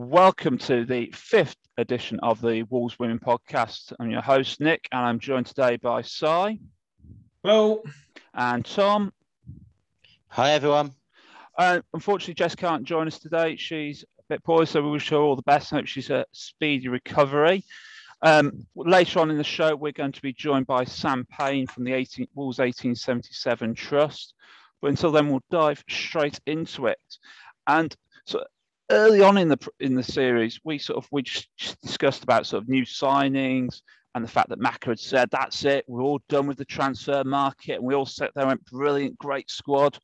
Welcome to the fifth edition of the Wolves Women podcast. I'm your host, Nick, and I'm joined today by Sai. Hello. And Tom. Hi, everyone. Uh, unfortunately, Jess can't join us today. She's a bit poorly, so we wish her all the best. I hope she's a speedy recovery. Um, later on in the show, we're going to be joined by Sam Payne from the 18, Wolves 1877 Trust. But until then, we'll dive straight into it. And so early on in the in the series, we sort of we just discussed about sort of new signings and the fact that Macca had said that's it, we're all done with the transfer market, and we all sat there and went brilliant, great squad.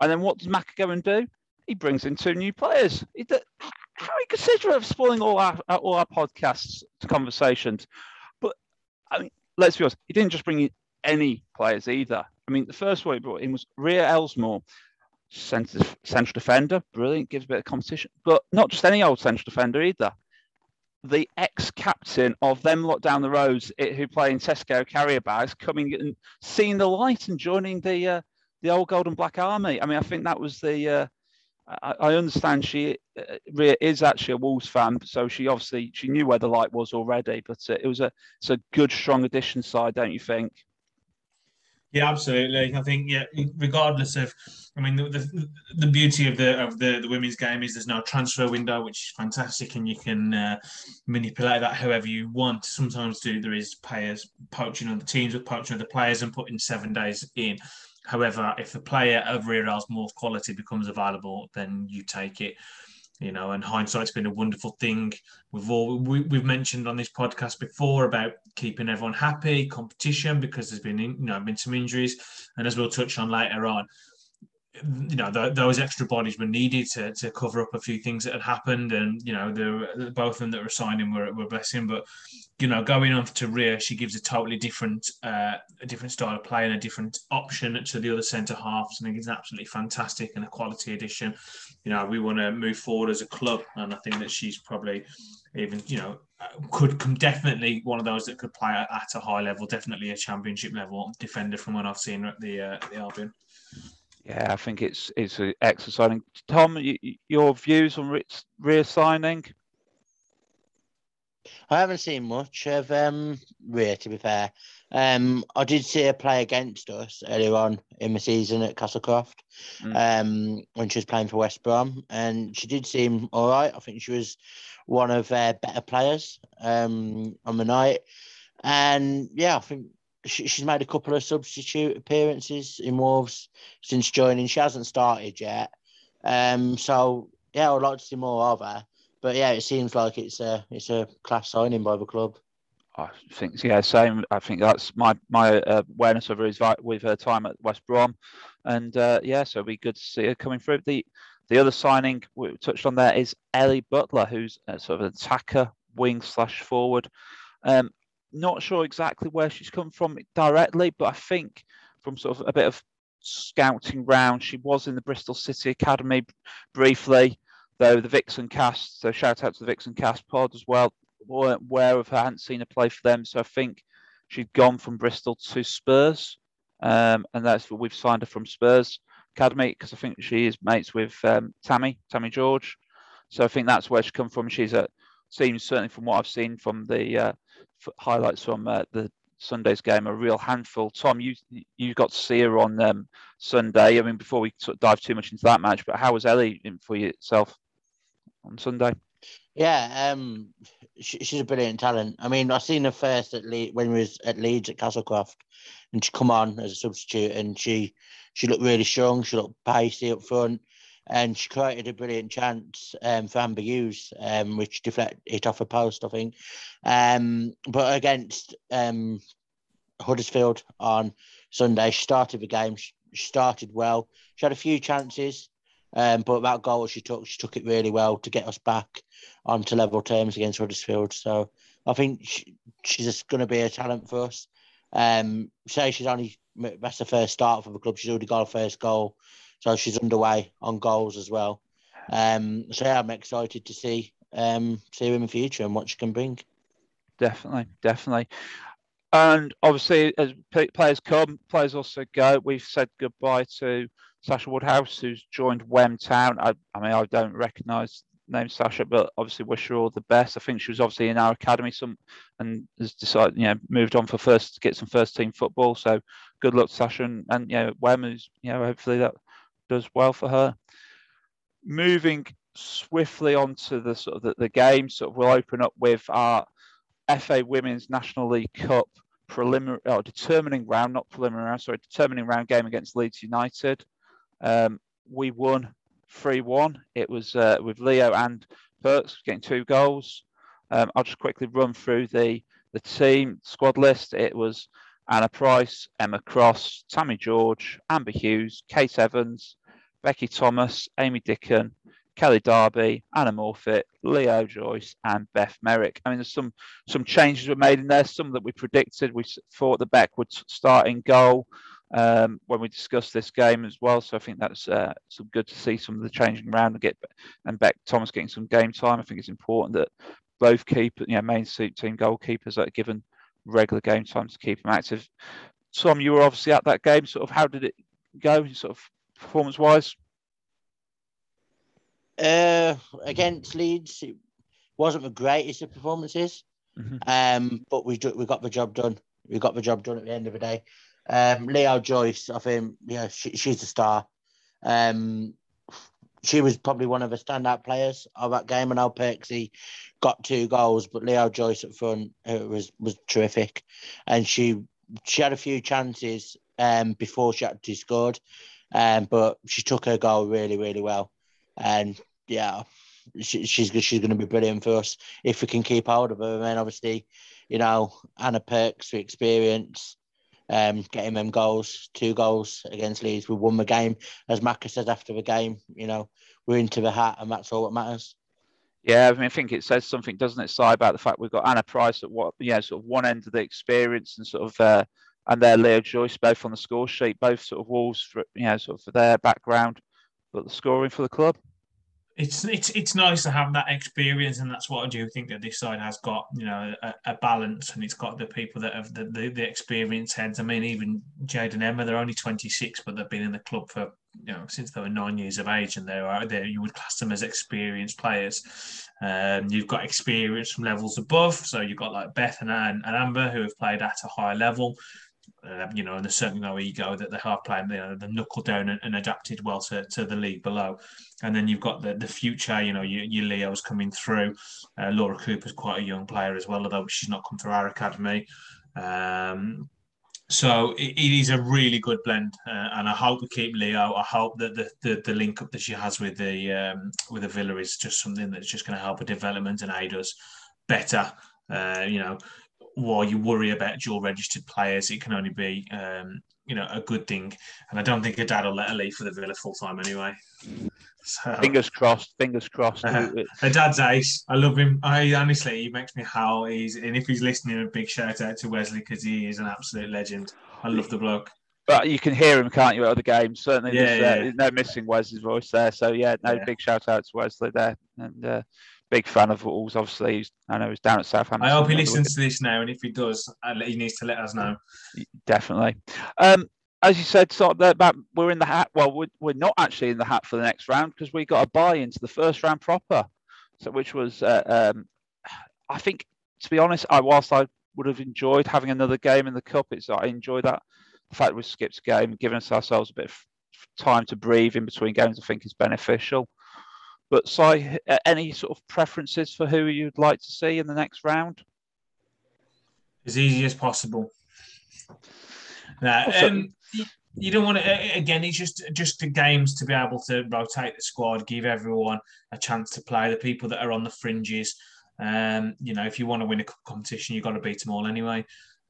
And then what does Macca go and do? He brings in two new players. He did, how considerate of spoiling all our all our podcasts conversations? But I mean, let's be honest, he didn't just bring in any players either. I mean, the first one he brought in was Ria Elsmore, centre, central defender, brilliant, gives a bit of competition, but not just any old central defender either. The ex-captain of them lot down the roads who play in Tesco carrier bags coming and seeing the light and joining the uh, the old Golden black army. I mean, I think that was the. Uh, I, understand she uh, is actually a Wolves fan, so she obviously she knew where the light was already. But uh, it was a it's a good strong addition side, don't you think? Yeah, absolutely. I think yeah, regardless of, I mean, the, the, the beauty of the of the, the women's game is there's no transfer window, which is fantastic, and you can uh, manipulate that however you want. Sometimes do there is players poaching other teams with poaching other players and putting seven days in. However, if a player of Ria more quality becomes available, then you take it you know, and hindsight's been a wonderful thing. We've all we, have mentioned on this podcast before about keeping everyone happy, competition because there's been you know been some injuries, and as we'll touch on later on, you know the, those extra bodies were needed to, to cover up a few things that had happened, and you know the both of them that were signing were were blessing, but you know, going on to Ria, she gives a totally different, uh, a different style of play and a different option to the other centre halves. I think it's absolutely fantastic and a quality addition. You know, we want to move forward as a club, and I think that she's probably even, you know, could come definitely one of those that could play at, a high level, definitely a championship level defender from what I've seen at the uh, the Albion. Yeah, I think it's it's an exciting. Tom, your views on Ria signing? I haven't seen much of um, Ria, to be fair. Um, I did see her play against us earlier on in the season at Castlecroft mm. um, when she was playing for West Brom, and she did seem all right. I think she was one of their better players um, on the night. And yeah, I think she, she's made a couple of substitute appearances in Wolves since joining. She hasn't started yet. Um, so yeah, I'd like to see more of her but yeah, it seems like it's a it's a class signing by the club. I think yeah, same. I think that's my my uh, awareness of her is with her time at West Brom, and uh, yeah, so good to see her coming through. The the other signing we touched on there is Ellie Butler, who's sort of an attacker, wing slash forward. Um, not sure exactly where she's come from directly, but I think from sort of a bit of scouting round, she was in the Bristol City Academy briefly though the Vixen cast, so shout out to the Vixen cast pod as well, weren't aware of her, hadn't seen her play for them. So I think she'd gone from Bristol to Spurs. Um, and that's what we've signed her from Spurs Academy because I think she is mates with um, Tammy, Tammy George. So I think that's where she come from. She's a seems certainly from what I've seen from the uh, highlights from uh, the Sunday's game a real handful. Tom, you you got to see her on um, Sunday. I mean, before we sort of dive too much into that match, but how was Ellie for yourself? on Sunday. Yeah, um, she, she's a brilliant talent. I mean, I seen her first at Le- when we was at Leeds at Castlecroft, and she come on as a substitute, and she she looked really strong. She looked pacey up front, and she created a brilliant chance um, for Amber Hughes, um, which deflected it off a post, I think. Um, but against um, Huddersfield on Sunday, she started the game. She, started well. She had a few chances. Um, but that goal she took, she took it really well to get us back onto level terms against Huddersfield. So I think she, she's just going to be a talent for us. Um, say she's only that's the first start for the club. She's already got her first goal, so she's underway on goals as well. Um, so yeah, I'm excited to see um, see her in the future and what she can bring. Definitely, definitely. And obviously, as players come, players also go. We've said goodbye to Sasha Woodhouse, who's joined Wem Town. I, I mean, I don't recognise name Sasha, but obviously wish her all the best. I think she was obviously in our academy some and has decided, you know, moved on for first to get some first team football. So good luck, Sasha, and, and you know, Wem is, you know, hopefully that does well for her. Moving swiftly onto the sort of the, the game, sort of we'll open up with our FA Women's National League Cup preliminary or determining round, not preliminary round, sorry, determining round game against Leeds United. Um, we won 3 1. It was uh, with Leo and Perks getting two goals. Um, I'll just quickly run through the, the team squad list. It was Anna Price, Emma Cross, Tammy George, Amber Hughes, Kate Evans, Becky Thomas, Amy Dickon, Kelly Darby, Anna Morfitt, Leo Joyce, and Beth Merrick. I mean, there's some some changes were made in there. Some that we predicted. We thought the Beck would start in goal um, when we discussed this game as well. So I think that's uh, some good to see some of the changing around and get and Beck Thomas getting some game time. I think it's important that both keep you know main suit team goalkeepers are given regular game time to keep them active. Tom, you were obviously at that game. Sort of how did it go, sort of performance wise? Uh, against Leeds, it wasn't the greatest of performances, mm-hmm. um, but we we got the job done. We got the job done at the end of the day. Um, Leo Joyce, I think, yeah, she, she's a star. Um, she was probably one of the standout players of that game, and Perksy got two goals, but Leo Joyce at front uh, was was terrific, and she she had a few chances um, before she actually scored, um, but she took her goal really really well, and yeah, she, she's she's going to be brilliant for us if we can keep hold of her. And then obviously, you know, Anna Perks, for experience, um, getting them goals, two goals against Leeds. We won the game. As Macca says after the game, you know, we're into the hat and that's all that matters. Yeah, I mean, I think it says something, doesn't it, Si, about the fact we've got Anna Price at what, yeah, sort of one end of the experience and sort of, uh, and there Leo Joyce both on the score sheet, both sort of walls for, you know, sort of for their background, but the scoring for the club it's it's it's nice to have that experience, and that's what I do think that this side has got. You know, a, a balance, and it's got the people that have the, the, the experience heads. I mean, even Jade and Emma, they're only twenty six, but they've been in the club for you know since they were nine years of age, and they are there. You would class them as experienced players. Um, you've got experience from levels above, so you've got like Beth and, and Amber who have played at a higher level. Uh, you know, and there's certainly no ego that they have played, you know, the knuckle down and, and, adapted well to, to the league below. And then you've got the, the future, you know, your, your Leo's coming through. Uh, Laura Cooper's quite a young player as well, although she's not come through our academy. Um, so it, it is a really good blend, uh, and I hope we keep Leo. I hope that the, the, the link up that she has with the um, with the Villa is just something that's just going to help her development and aid us better. Uh, you know, while you worry about dual registered players, it can only be um, you know a good thing. And I don't think a dad will let her leave for the Villa full time anyway. So, fingers crossed. Fingers crossed. Uh, her dad's ace. I love him. I honestly, he makes me howl. He's and if he's listening, a big shout out to Wesley because he is an absolute legend. I love the bloke. But you can hear him, can't you, at other games? Certainly, yeah, there's, uh, yeah. Uh, there's no missing Wesley's voice there. So yeah, no yeah. big shout out to Wesley there, and uh, big fan of Wolves. Obviously, I know he's down at Southampton. I hope he listens to this now, and if he does, he needs to let us know. Definitely. Um, as you said, sort of about we're in the hat. Well, we're, we're not actually in the hat for the next round because we got a buy into the first round proper. So, which was, uh, um, I think, to be honest, I whilst I would have enjoyed having another game in the cup, it's I enjoy that the fact we skipped a game, giving us ourselves a bit of time to breathe in between games. I think is beneficial. But Si, any sort of preferences for who you'd like to see in the next round? As easy as possible. Now, um, you don't want to. Again, it's just just the games to be able to rotate the squad, give everyone a chance to play. The people that are on the fringes, um, you know, if you want to win a competition, you've got to beat them all anyway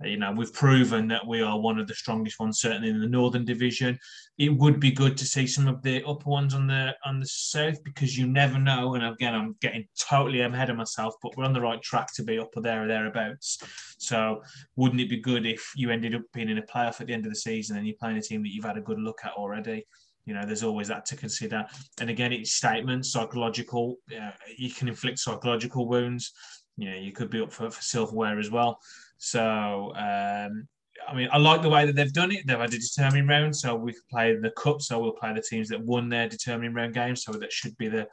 you know, we've proven that we are one of the strongest ones, certainly in the Northern Division. It would be good to see some of the upper ones on the on the south because you never know. And again, I'm getting totally ahead of myself, but we're on the right track to be up or there or thereabouts. So, wouldn't it be good if you ended up being in a playoff at the end of the season and you're playing a team that you've had a good look at already? You know, there's always that to consider. And again, it's statements, psychological. Uh, you can inflict psychological wounds. You know, you could be up for, for silverware as well. So um, I mean, I like the way that they've done it. They've had a determining round, so we can play the cup. So we'll play the teams that won their determining round games. So that should be the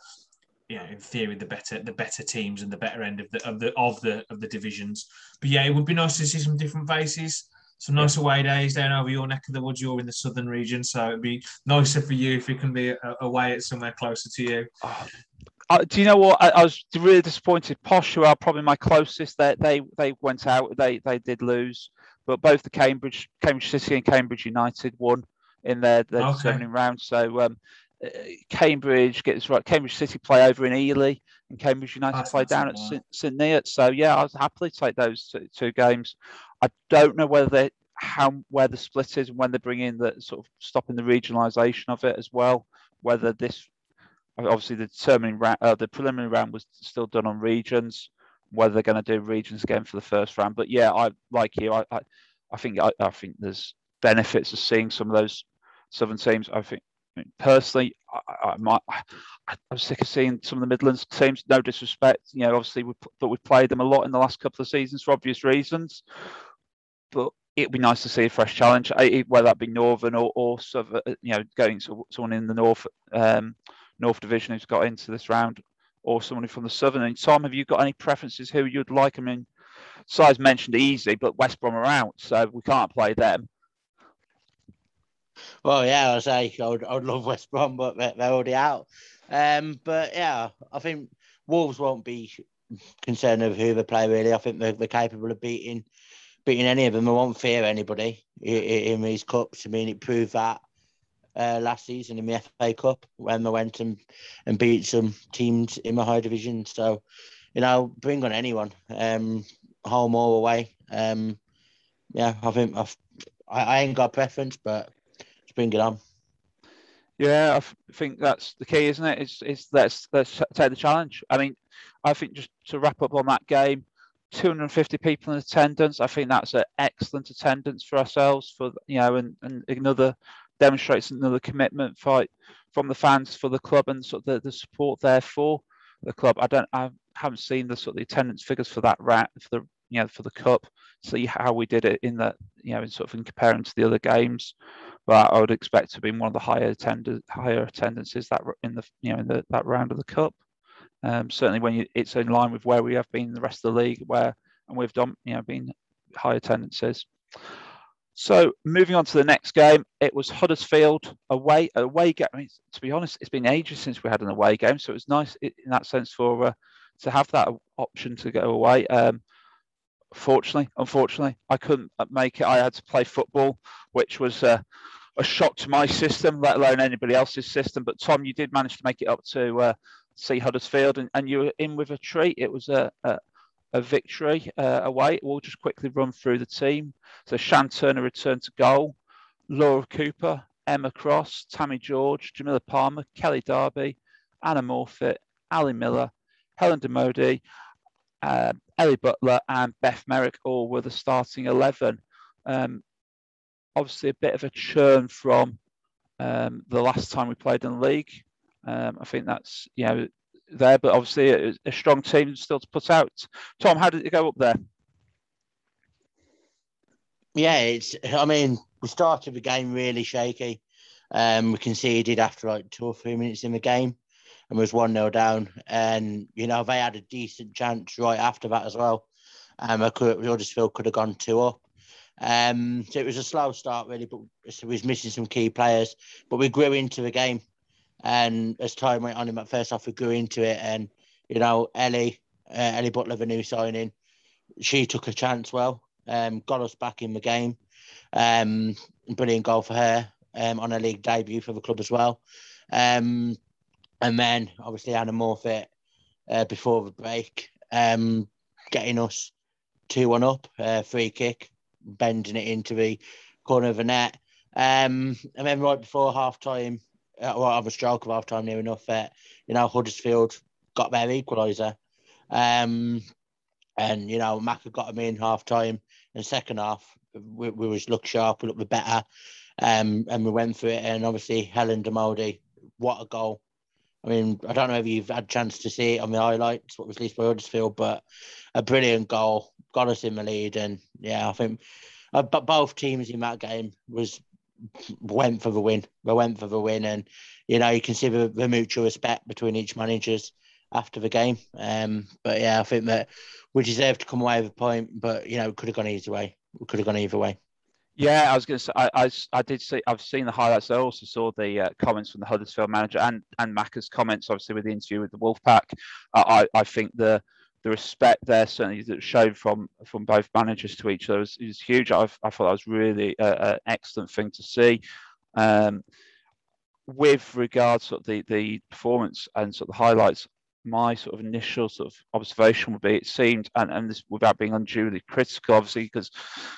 you know, in theory, the better the better teams and the better end of the of the of the of the divisions. But yeah, it would be nice to see some different faces, some nice away days down over your neck of the woods. You're in the southern region, so it'd be nicer for you if you can be away at somewhere closer to you. Oh, uh, do you know what? I, I, was really disappointed. Posh, who are probably my closest, they they they went out. They they did lose, but both the Cambridge Cambridge City and Cambridge United won in their their okay. determining round. So um, uh, Cambridge gets right. Cambridge City play over in Ely, and Cambridge United That's play down at St, St Neots. So yeah, I was happily take those two, two games. I don't know whether they how where the split is and when they bring in the sort of stopping the regionalisation of it as well. Whether this obviously the determining round, uh, the preliminary round was still done on regions. Whether they're going to do regions again for the first round, but yeah, I like you. I I, I think I, I think there's benefits of seeing some of those southern teams. I think I mean, personally, I, I, might, I, am sick of seeing some of the Midlands teams. No disrespect, you know, obviously, we, but we've played them a lot in the last couple of seasons for obvious reasons. But it'd be nice to see a fresh challenge, whether that be Northern or, or uh, you know, going to someone in the North um, North Division who's got into this round, or someone from the Southern. And Tom, have you got any preferences who you'd like? I mean, size mentioned easy, but West Brom are out, so we can't play them. Well, yeah, I say I would, I would love West Brom, but they're, they're already out. Um, but yeah, I think Wolves won't be concerned of who they play. Really, I think they're, they're capable of beating beating any of them. They won't fear anybody in, in these cups. I mean, it proved that uh, last season in the FA Cup when they went and, and beat some teams in the high division. So, you know, bring on anyone, um, home or away. Um, yeah, I think I've, I, I ain't got preference, but bring it on. Yeah, I think that's the key, isn't it? It's, it's let's let's take the challenge. I mean, I think just to wrap up on that game, 250 people in attendance. I think that's an excellent attendance for ourselves. For you know, and, and another demonstrates another commitment fight from the fans for the club and sort of the, the support there for the club. I don't, I haven't seen the sort of the attendance figures for that rat for the you know for the cup. See how we did it in that you know in sort of in comparing to the other games but I would expect to be one of the higher attended higher attendances that in the you know in the, that round of the cup. Um, certainly when you, it's in line with where we have been in the rest of the league, where and we've done you know been high attendances. So moving on to the next game, it was Huddersfield away away game. I mean, to be honest, it's been ages since we had an away game, so it was nice in that sense for uh, to have that option to go away. Um, fortunately, unfortunately, I couldn't make it. I had to play football, which was uh, a shock to my system, let alone anybody else's system. But Tom, you did manage to make it up to uh, see Huddersfield, and, and you were in with a treat. It was a a, victory uh, away. We'll just quickly run through the team. So Shan Turner returned to goal. Laura Cooper, Emma Cross, Tammy George, Jamila Palmer, Kelly Darby, Anna Morfitt, Ali Miller, Helen Demodi, uh, Ellie Butler, and Beth Merrick all were the starting 11. Um, obviously, a bit of a churn from um, the last time we played in the league. Um, I think that's you know there, but obviously a, a, strong team still to put out. Tom, how did it go up there? Yeah, it's. I mean, we started the game really shaky. Um, we conceded after like two or three minutes in the game and was 1 0 down. And, you know, they had a decent chance right after that as well. Um, I could, Huddersfield could have gone two up. Um, so it was a slow start, really, but we was missing some key players. But we grew into the game. And as time went on in that first half, we grew into it. And, you know, Ellie, uh, Ellie Butler, the new signing, she took a chance well, um, got us back in the game. Um, brilliant goal for her um, on a league debut for the club as well. Um, and then obviously Anna Morfitt uh, before the break, um, getting us 2 1 up, uh, free kick, bending it into the corner of the net. Um, and then right before half time, uh, well, I have a stroke of half time near enough, that, you know, Huddersfield got their equaliser. Um, and, you know, Mac got them in half time. And second half, we, we was look sharp, we looked better. Um, and we went through it. And obviously, Helen Demodi, what a goal. I mean, I don't know if you've had a chance to see it on the highlights, what was released by Huddersfield, but a brilliant goal, got us in the lead, and yeah, I think uh, but both teams in that game was went for the win. They went for the win, and you know you can see the, the mutual respect between each managers. after the game. Um, but yeah, I think that we deserve to come away with a point, but you know, it could have gone either way. We could have gone either way. Yeah, I was going to say, I, I, I, did see, I've seen the highlights. I also saw the uh, comments from the Huddersfield manager and and Macca's comments, obviously with the interview with the Wolfpack. Uh, I, I think the the respect there certainly that showed from from both managers to each other is, was huge. I, I thought that was really an excellent thing to see. Um, with regards to the the performance and sort of the highlights, my sort of initial sort of observation would be it seemed, and, and this without being unduly critical, obviously, because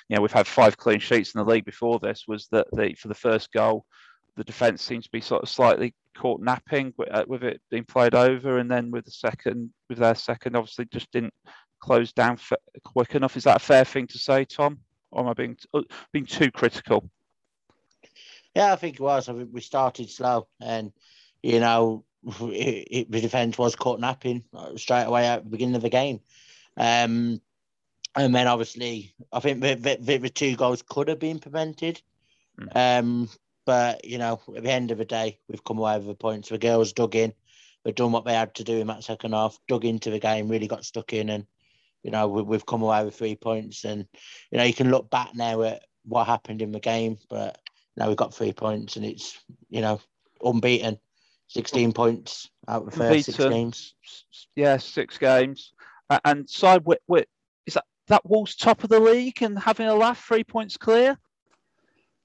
you know we've had five clean sheets in the league before this, was that the for the first goal, the defence seems to be sort of slightly caught napping with, uh, with it being played over, and then with the second, with their second, obviously just didn't close down quick enough. Is that a fair thing to say, Tom? Or am I being uh, being too critical? Yeah, I think it was. I think we started slow, and you know it, it, the defence was caught napping uh, straight away at the beginning of the game. Um, and then obviously, I think the, the, the, two goals could have been prevented. Mm. Um, but, you know, at the end of the day, we've come away with the points. The girls dug in, they've done what they had to do in that second half, dug into the game, really got stuck in. And, you know, we, we've come away with three points. And, you know, you can look back now at what happened in the game, but now we've got three points and it's, you know, unbeaten 16 points out of the first six games. Yeah, six games. And side with, with is that that Wolves top of the league and having a laugh, three points clear?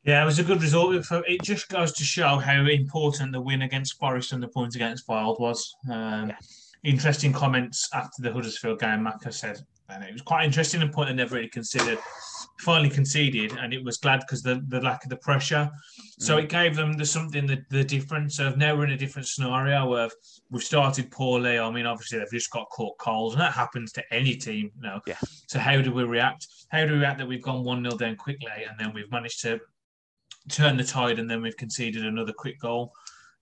Yeah, it was a good result. It just goes to show how important the win against Forest and the point against Fylde was. Um, yeah. Interesting comments after the Huddersfield game. Macca said, and it was quite interesting. A point I never really considered finally conceded, and it was glad because the, the lack of the pressure. So mm. it gave them the something the, the difference of now we're in a different scenario where we've started poorly. I mean, obviously they've just got caught cold, and that happens to any team. You know? Yeah. So how do we react? How do we react that we've gone one 0 down quickly, and then we've managed to turn the tide, and then we've conceded another quick goal.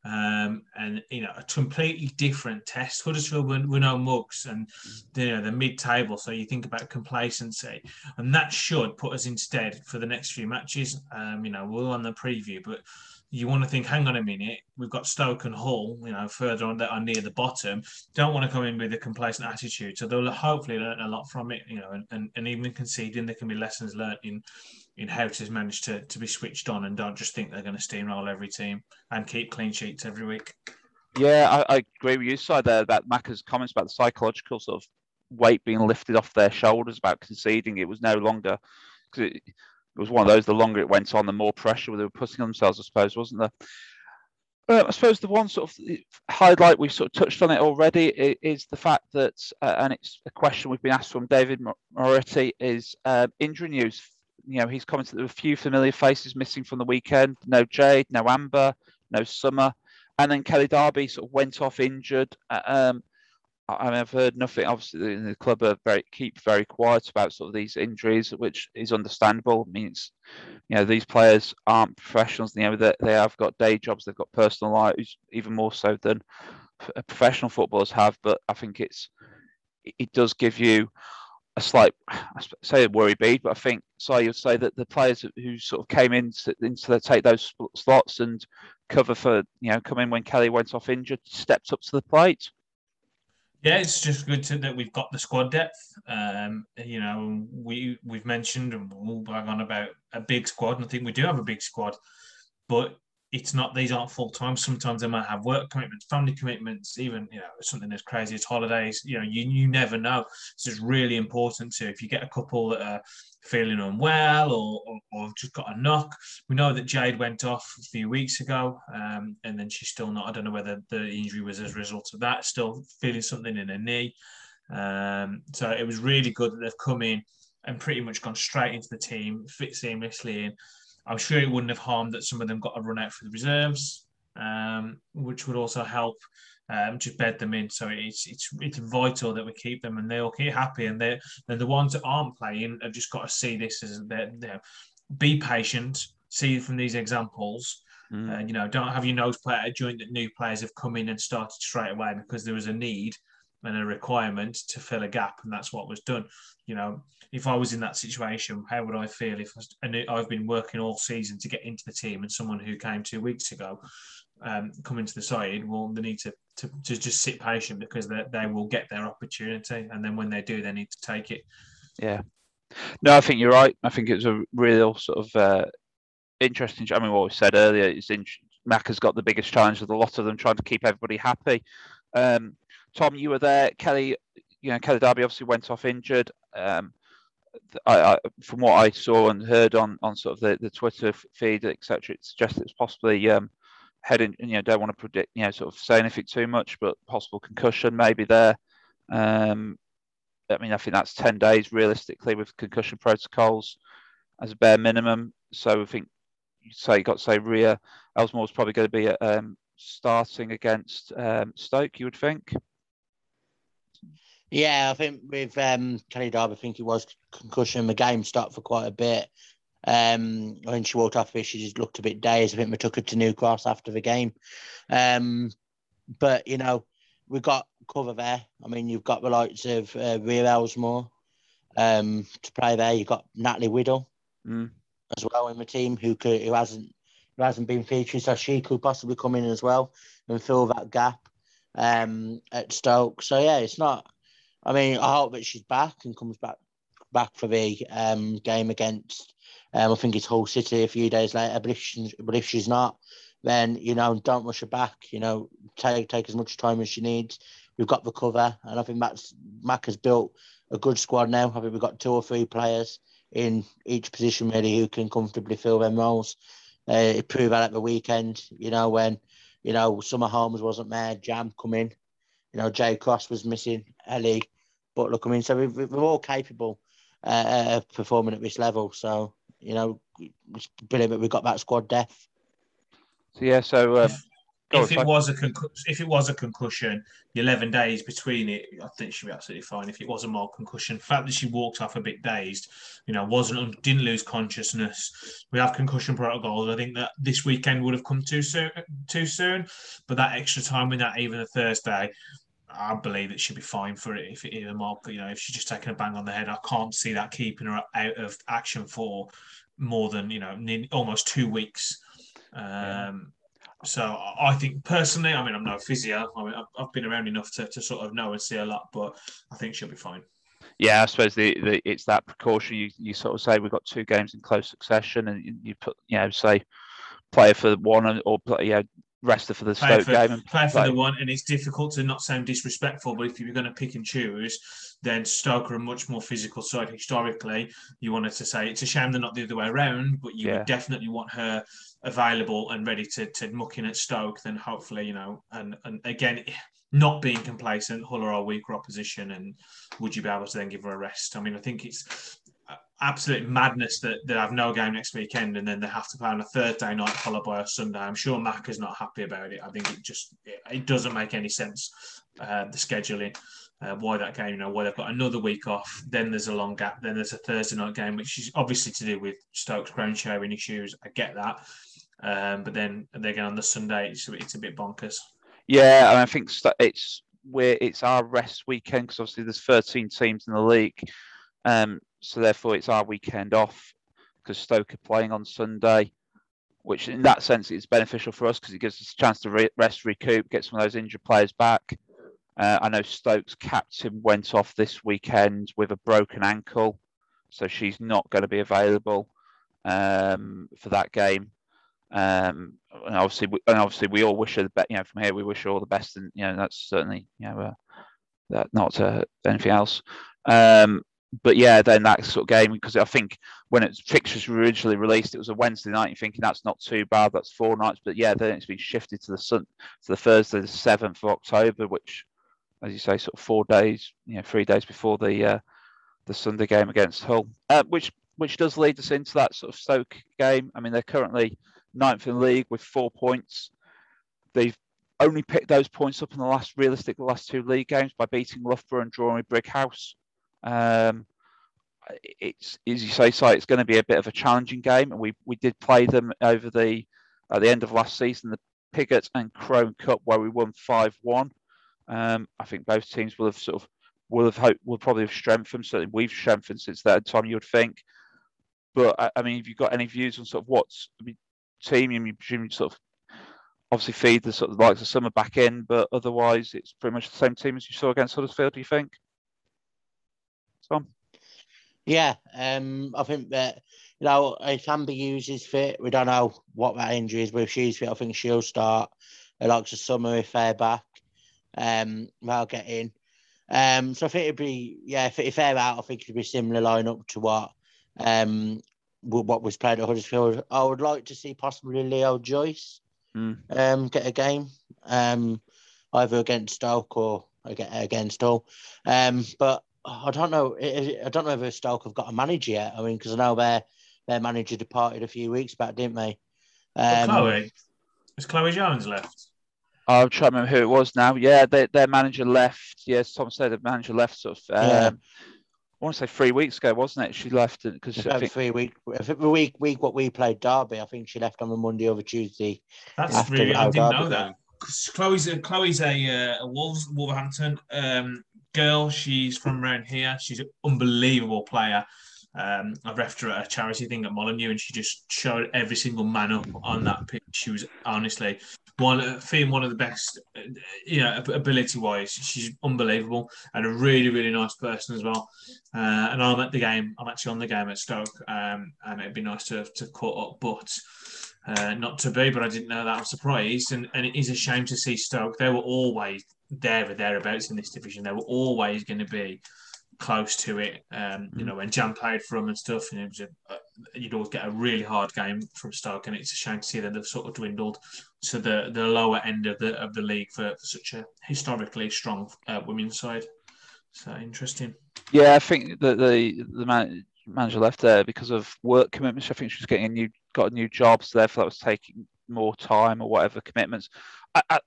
Um, and you know a completely different test. Huddersfield were, were no mugs, and you know the mid-table. So you think about complacency, and that should put us instead for the next few matches. Um, you know we're on the preview, but you want to think, hang on a minute, we've got Stoke and Hull, you know, further on that are near the bottom. Don't want to come in with a complacent attitude. So they'll hopefully learn a lot from it, you know, and, and, and even conceding, there can be lessons learned in in how to to, to be switched on and don't just think they're going to steamroll every team and keep clean sheets every week. Yeah, I, I agree with you, side there about Macca's comments about the psychological sort of weight being lifted off their shoulders about conceding. It was no longer because it, it, was one of those. The longer it went on, the more pressure they were putting on themselves. I suppose, wasn't there? I suppose the one sort of highlight we've sort of touched on it already is the fact that, uh, and it's a question we've been asked from David Moretti, is uh, injury news you know, he's commented there were a few familiar faces missing from the weekend. No Jade, no Amber, no Summer, and then Kelly Darby sort of went off injured. Uh, um, I mean, I've heard nothing. Obviously, the club are very keep very quiet about sort of these injuries, which is understandable. I mean, you know these players aren't professionals. You know they, they have got day jobs, they've got personal lives, even more so than professional footballers have. But I think it's it does give you a slight, I say a worry bead, but I think so. You'd say that the players who sort of came in to, into take those slots and cover for you know come in when Kelly went off injured, stepped up to the plate. Yeah, it's just good to, that we've got the squad depth. Um, you know, we we've mentioned and we'll bang on about a big squad, and I think we do have a big squad, but it's not these aren't full time. Sometimes they might have work commitments, family commitments, even you know something as crazy as holidays. You know, you you never know. So it's really important to if you get a couple that are feeling unwell or, or, or just got a knock. We know that Jade went off a few weeks ago, um, and then she's still not. I don't know whether the injury was as a result of that. Still feeling something in her knee. Um, so it was really good that they've come in and pretty much gone straight into the team, fit seamlessly in. I'm sure it wouldn't have harmed that some of them got a run out for the reserves, um, which would also help um, just bed them in. So it's it's it's vital that we keep them and they all keep happy. And they then the ones that aren't playing have just got to see this as they be patient, see from these examples. Mm. Uh, you know, don't have your nose play at a joint that new players have come in and started straight away because there was a need and a requirement to fill a gap, and that's what was done. You know, if I was in that situation, how would I feel if and I've been working all season to get into the team, and someone who came two weeks ago um, come into the side, well, they need to, to, to just sit patient because they, they will get their opportunity. And then when they do, they need to take it. Yeah. No, I think you're right. I think it was a real sort of uh, interesting. I mean, what we said earlier is in, Mac has got the biggest challenge with a lot of them trying to keep everybody happy. Um, Tom, you were there. Kelly, you know, Kelly Darby obviously went off injured. Um, I, I, from what I saw and heard on, on sort of the, the Twitter feed, etc., it suggests it's possibly um, heading. You know, don't want to predict, you know, sort of say anything too much, but possible concussion maybe there. Um, I mean, I think that's ten days realistically with concussion protocols as a bare minimum. So I think you say you got to say Ria Elsmore's probably going to be um, starting against um, Stoke. You would think. Yeah, I think with um, Kelly Darby, I think it was concussion. The game stopped for quite a bit. Um, when she walked off, she just looked a bit dazed. I think we took her to New Cross after the game. Um, but you know, we've got cover there. I mean, you've got the likes of uh, Ria Elsmore um, to play there. You've got Natalie Whittle mm. as well in the team who could, who hasn't who hasn't been featured, so she could possibly come in as well and fill that gap um, at Stoke. So yeah, it's not I mean, I hope that she's back and comes back back for the um, game against. Um, I think it's Hull City a few days later. But if she's, but if she's not, then you know, don't rush her back. You know, take take as much time as she needs. We've got the cover, and I think Matt's, Mac has built a good squad now. I think we've got two or three players in each position really who can comfortably fill their roles. Uh, it proved that at the weekend, you know, when you know Summer Holmes wasn't there, Jam come in, you know, Jay Cross was missing, Ellie, but look, I mean, so we, we're all capable uh, of performing at this level. So, you know, it's brilliant that we've got that squad depth. So, yeah, so. Um, if, it was a if it was a concussion, the eleven days between it, I think she'd be absolutely fine. If it was a mild concussion, the fact that she walked off a bit dazed, you know, wasn't didn't lose consciousness. We have concussion protocols. I think that this weekend would have come too soon, too soon. But that extra time with that, even a Thursday, I believe that she'd be fine for it if it is a mob. You know, if she's just taking a bang on the head, I can't see that keeping her out of action for more than you know almost two weeks. Um, yeah. So I think personally, I mean, I'm no physio. I mean, I've been around enough to, to sort of know and see a lot, but I think she'll be fine. Yeah, I suppose the, the it's that precaution. You, you sort of say we've got two games in close succession, and you put you know say player for one or play, yeah rest for the Stoke for, game. And play for the one, and it's difficult to not sound disrespectful, but if you're going to pick and choose, then Stoke are a much more physical side. Historically, you wanted to say it's a shame they're not the other way around, but you yeah. would definitely want her available and ready to, to muck in at Stoke. Then hopefully, you know, and and again. Not being complacent, Hull are a weaker opposition, and would you be able to then give her a rest? I mean, I think it's absolute madness that they have no game next weekend and then they have to play on a Thursday night followed by a Sunday. I'm sure Mac is not happy about it. I think it just it, it doesn't make any sense uh, the scheduling. Uh, why that game? You know, why they've got another week off. Then there's a long gap. Then there's a Thursday night game, which is obviously to do with Stokes ground sharing issues. I get that, um, but then get on the Sunday. It's, it's a bit bonkers. Yeah, and I think it's where it's our rest weekend because obviously there's 13 teams in the league. Um, so therefore it's our weekend off because Stoke are playing on Sunday, which in that sense is beneficial for us because it gives us a chance to re- rest, recoup, get some of those injured players back. Uh, I know Stoke's captain went off this weekend with a broken ankle, so she's not going to be available um, for that game. Um, and obviously, we, and obviously, we all wish her the best. You know, from here, we wish her all the best, and you know, that's certainly you know, uh, that not uh, anything else. Um, but yeah, then that sort of game because I think when its fixtures were originally released, it was a Wednesday night. You're thinking that's not too bad. That's four nights, but yeah, then it's been shifted to the sun to the Thursday, the seventh of October, which, as you say, sort of four days, you know, three days before the uh, the Sunday game against Hull, uh, which which does lead us into that sort of Stoke game. I mean, they're currently ninth in the league with four points. They've only picked those points up in the last realistic the last two league games by beating Loughborough and drawing with Brighouse. Um, it's as you say, so it's going to be a bit of a challenging game, and we we did play them over the at the end of last season, the Piggott and Crone Cup, where we won five one. Um, I think both teams will have sort of will have hope will probably have strengthened. Certainly, we've strengthened since that time. You would think, but I, I mean, have you got any views on sort of what's I mean, team? You presume sort of obviously feed the sort of likes of Summer back in, but otherwise it's pretty much the same team as you saw against Huddersfield. Do you think? Tom. Yeah, um, I think that you know if Amber uses fit, we don't know what that injury is. But if she's fit, I think she'll start. Likes of Summer if they're back, um, they'll get in. Um, so I think it'd be yeah, if, if they're out, I think it'd be similar lineup to what um what was played at Huddersfield. I would like to see possibly Leo Joyce mm. um get a game, um either against Stoke or against Hull. Um, but I don't know. I don't know if Stoke have got a manager yet. I mean, because I know their their manager departed a few weeks back, didn't they? Um, Chloe, is Chloe Jones left? I'm trying to remember who it was now. Yeah, they, their manager left. Yes, Tom said the manager left sort of. Um, yeah. I want to say three weeks ago, wasn't it? She left because I think three week, the week week what we played Derby. I think she left on a Monday over Tuesday. That's really I didn't know that. Chloe's a, Chloe's a, uh, a Wolves Wolverhampton um, girl. She's from around here. She's an unbelievable player. Um, I've left her at a charity thing at Molineux, and she just showed every single man up on that pitch. She was honestly one, feeling one of the best, uh, you know, ability wise. She's unbelievable and a really, really nice person as well. Uh, and I'm at the game. I'm actually on the game at Stoke, um, and it'd be nice to to caught up, but. Uh, not to be, but I didn't know that. I'm surprised, and, and it is a shame to see Stoke. They were always there or thereabouts in this division. They were always going to be close to it. Um, you mm. know, when Jan played for them and stuff, and it was a, you'd always get a really hard game from Stoke, and it's a shame to see that they've sort of dwindled to the, the lower end of the of the league for, for such a historically strong uh, women's side. So interesting. Yeah, I think that the the man, manager left there because of work commitments. I think she was getting a new got a new job, so therefore that was taking more time or whatever commitments.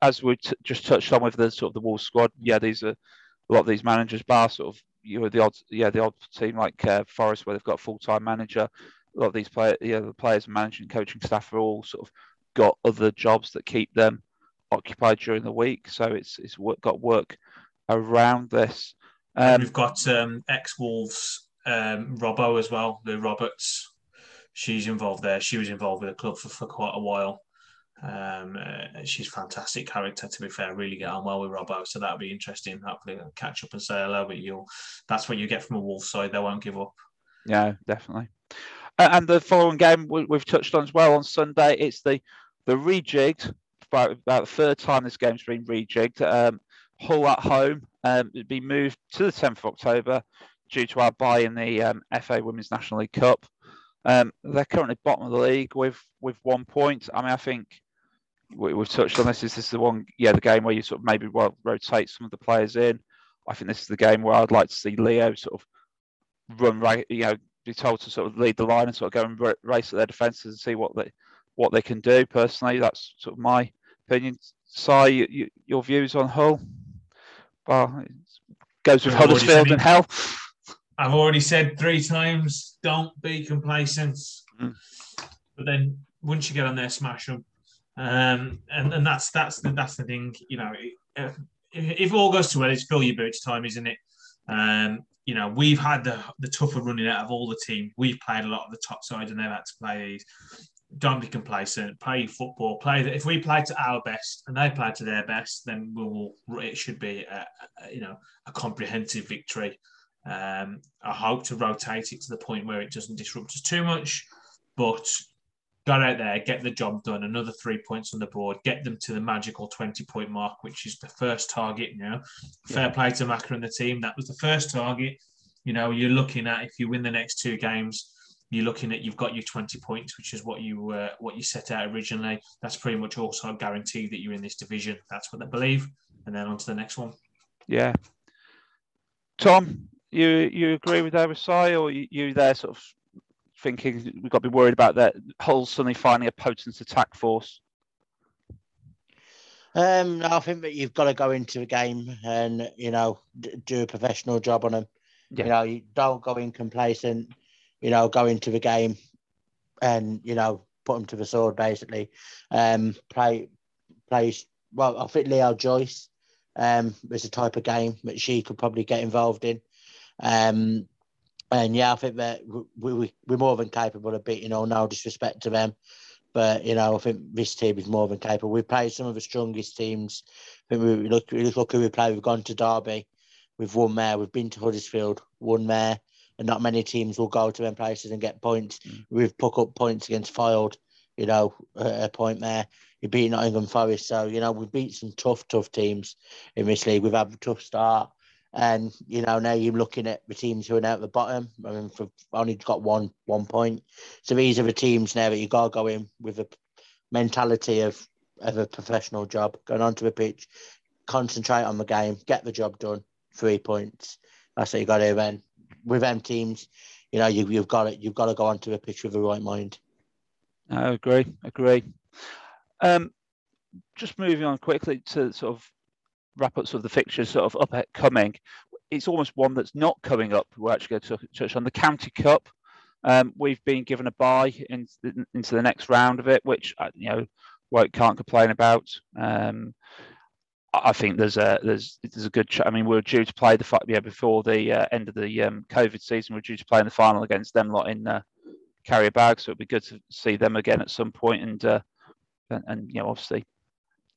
As we t- just touched on with the sort of the Wolves squad, yeah, these are a lot of these managers, bar sort of you know the odd yeah the odd team like uh, Forest where they've got a full time manager. A lot of these players, yeah, the players, and managing, coaching staff are all sort of got other jobs that keep them occupied during the week. So it's it's got work around this. Um, we've got um, ex Wolves um, Robbo as well, the Roberts. She's involved there. She was involved with the club for, for quite a while. Um, uh, she's fantastic character. To be fair, really get on well with Robbo, so that'll be interesting. Hopefully, catch up and say hello. But you'll that's what you get from a Wolves side. They won't give up. Yeah, definitely. And the following game we've touched on as well on Sunday. It's the the rejigged about, about the third time this game's been rejigged. Um, Hull at home. Um, it'd be moved to the 10th of October due to our buy in the um, FA Women's National League Cup. Um, they're currently bottom of the league with with one point. I mean, I think we, have touched on this. Is this the one? Yeah, the game where you sort of maybe well rotate some of the players in. I think this is the game where I'd like to see Leo sort of run right. You know, be told to sort of lead the line and sort of go and race at their defences and see what they what they can do. Personally, that's sort of my opinion. Si, you, you, your views on Hull? Well, goes with Huddersfield and Hull. I've already said three times, don't be complacent. Mm. But then once you get on there, smash them. Um, and, and that's that's the, that's the thing. You know, if, if all goes to well, it's fill your boots time, isn't it? Um, you know, we've had the the tougher running out of all the team. We've played a lot of the top sides, and they've had to play these. Don't be complacent. Play football. Play that. If we play to our best and they play to their best, then we will. It should be a, a you know a comprehensive victory. Um, I hope to rotate it to the point where it doesn't disrupt us too much, but go out there, get the job done, another three points on the board, get them to the magical 20 point mark, which is the first target. You know, yeah. fair play to Macca and the team. That was the first target. You know, you're looking at if you win the next two games, you're looking at you've got your 20 points, which is what you uh, what you set out originally. That's pretty much also a guarantee that you're in this division. That's what they believe, and then on to the next one. Yeah, Tom, you you agree with Oversight, or you, you there sort of thinking we've got to be worried about that Hull suddenly finding a potent attack force? Um, I think that you've got to go into a game and you know do a professional job on them. Yeah. You know, you don't go in complacent. You know, go into the game and you know put them to the sword basically. Um, play, play. Well, I think Leo Joyce um is a type of game that she could probably get involved in. Um, and yeah, I think that we, we, we're more than capable of beating all, no disrespect to them. But you know, I think this team is more than capable. We've played some of the strongest teams. I think we look, we look who we play. We've gone to Derby, we've won there. We've been to Huddersfield, won there, and not many teams will go to them places and get points. Mm. We've put up points against Fylde, you know, a, a point there. We beat Nottingham Forest, so you know we've beat some tough, tough teams in this league. We've had a tough start. And you know now you're looking at the teams who are now at the bottom. I mean, for only got one one point. So these are the teams now that you got to go in with a mentality of of a professional job, going onto the pitch, concentrate on the game, get the job done. Three points. That's what you got to do. Then with them teams, you know you, you've got it. You've got to go onto the pitch with the right mind. I agree. Agree. Um, just moving on quickly to sort of wrap up sort of the fixtures sort of up coming. It's almost one that's not coming up. We're actually going to touch on the County Cup. Um, we've been given a bye in, into the next round of it, which uh, you know, Woke can't complain about. Um, I think there's a there's there's a good. Ch- I mean, we are due to play the yeah before the uh, end of the um, COVID season. We are due to play in the final against them lot in uh, Carrier-Bag, so it'd be good to see them again at some point and uh, and, and you know obviously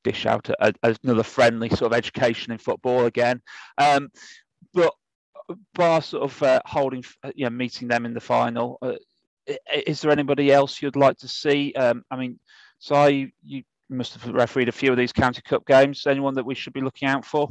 dish out a, a, another friendly sort of education in football again. Um, but bar sort of uh, holding, uh, you know, meeting them in the final. Uh, is there anybody else you'd like to see? Um, I mean, so you, you must have refereed a few of these county cup games. Anyone that we should be looking out for?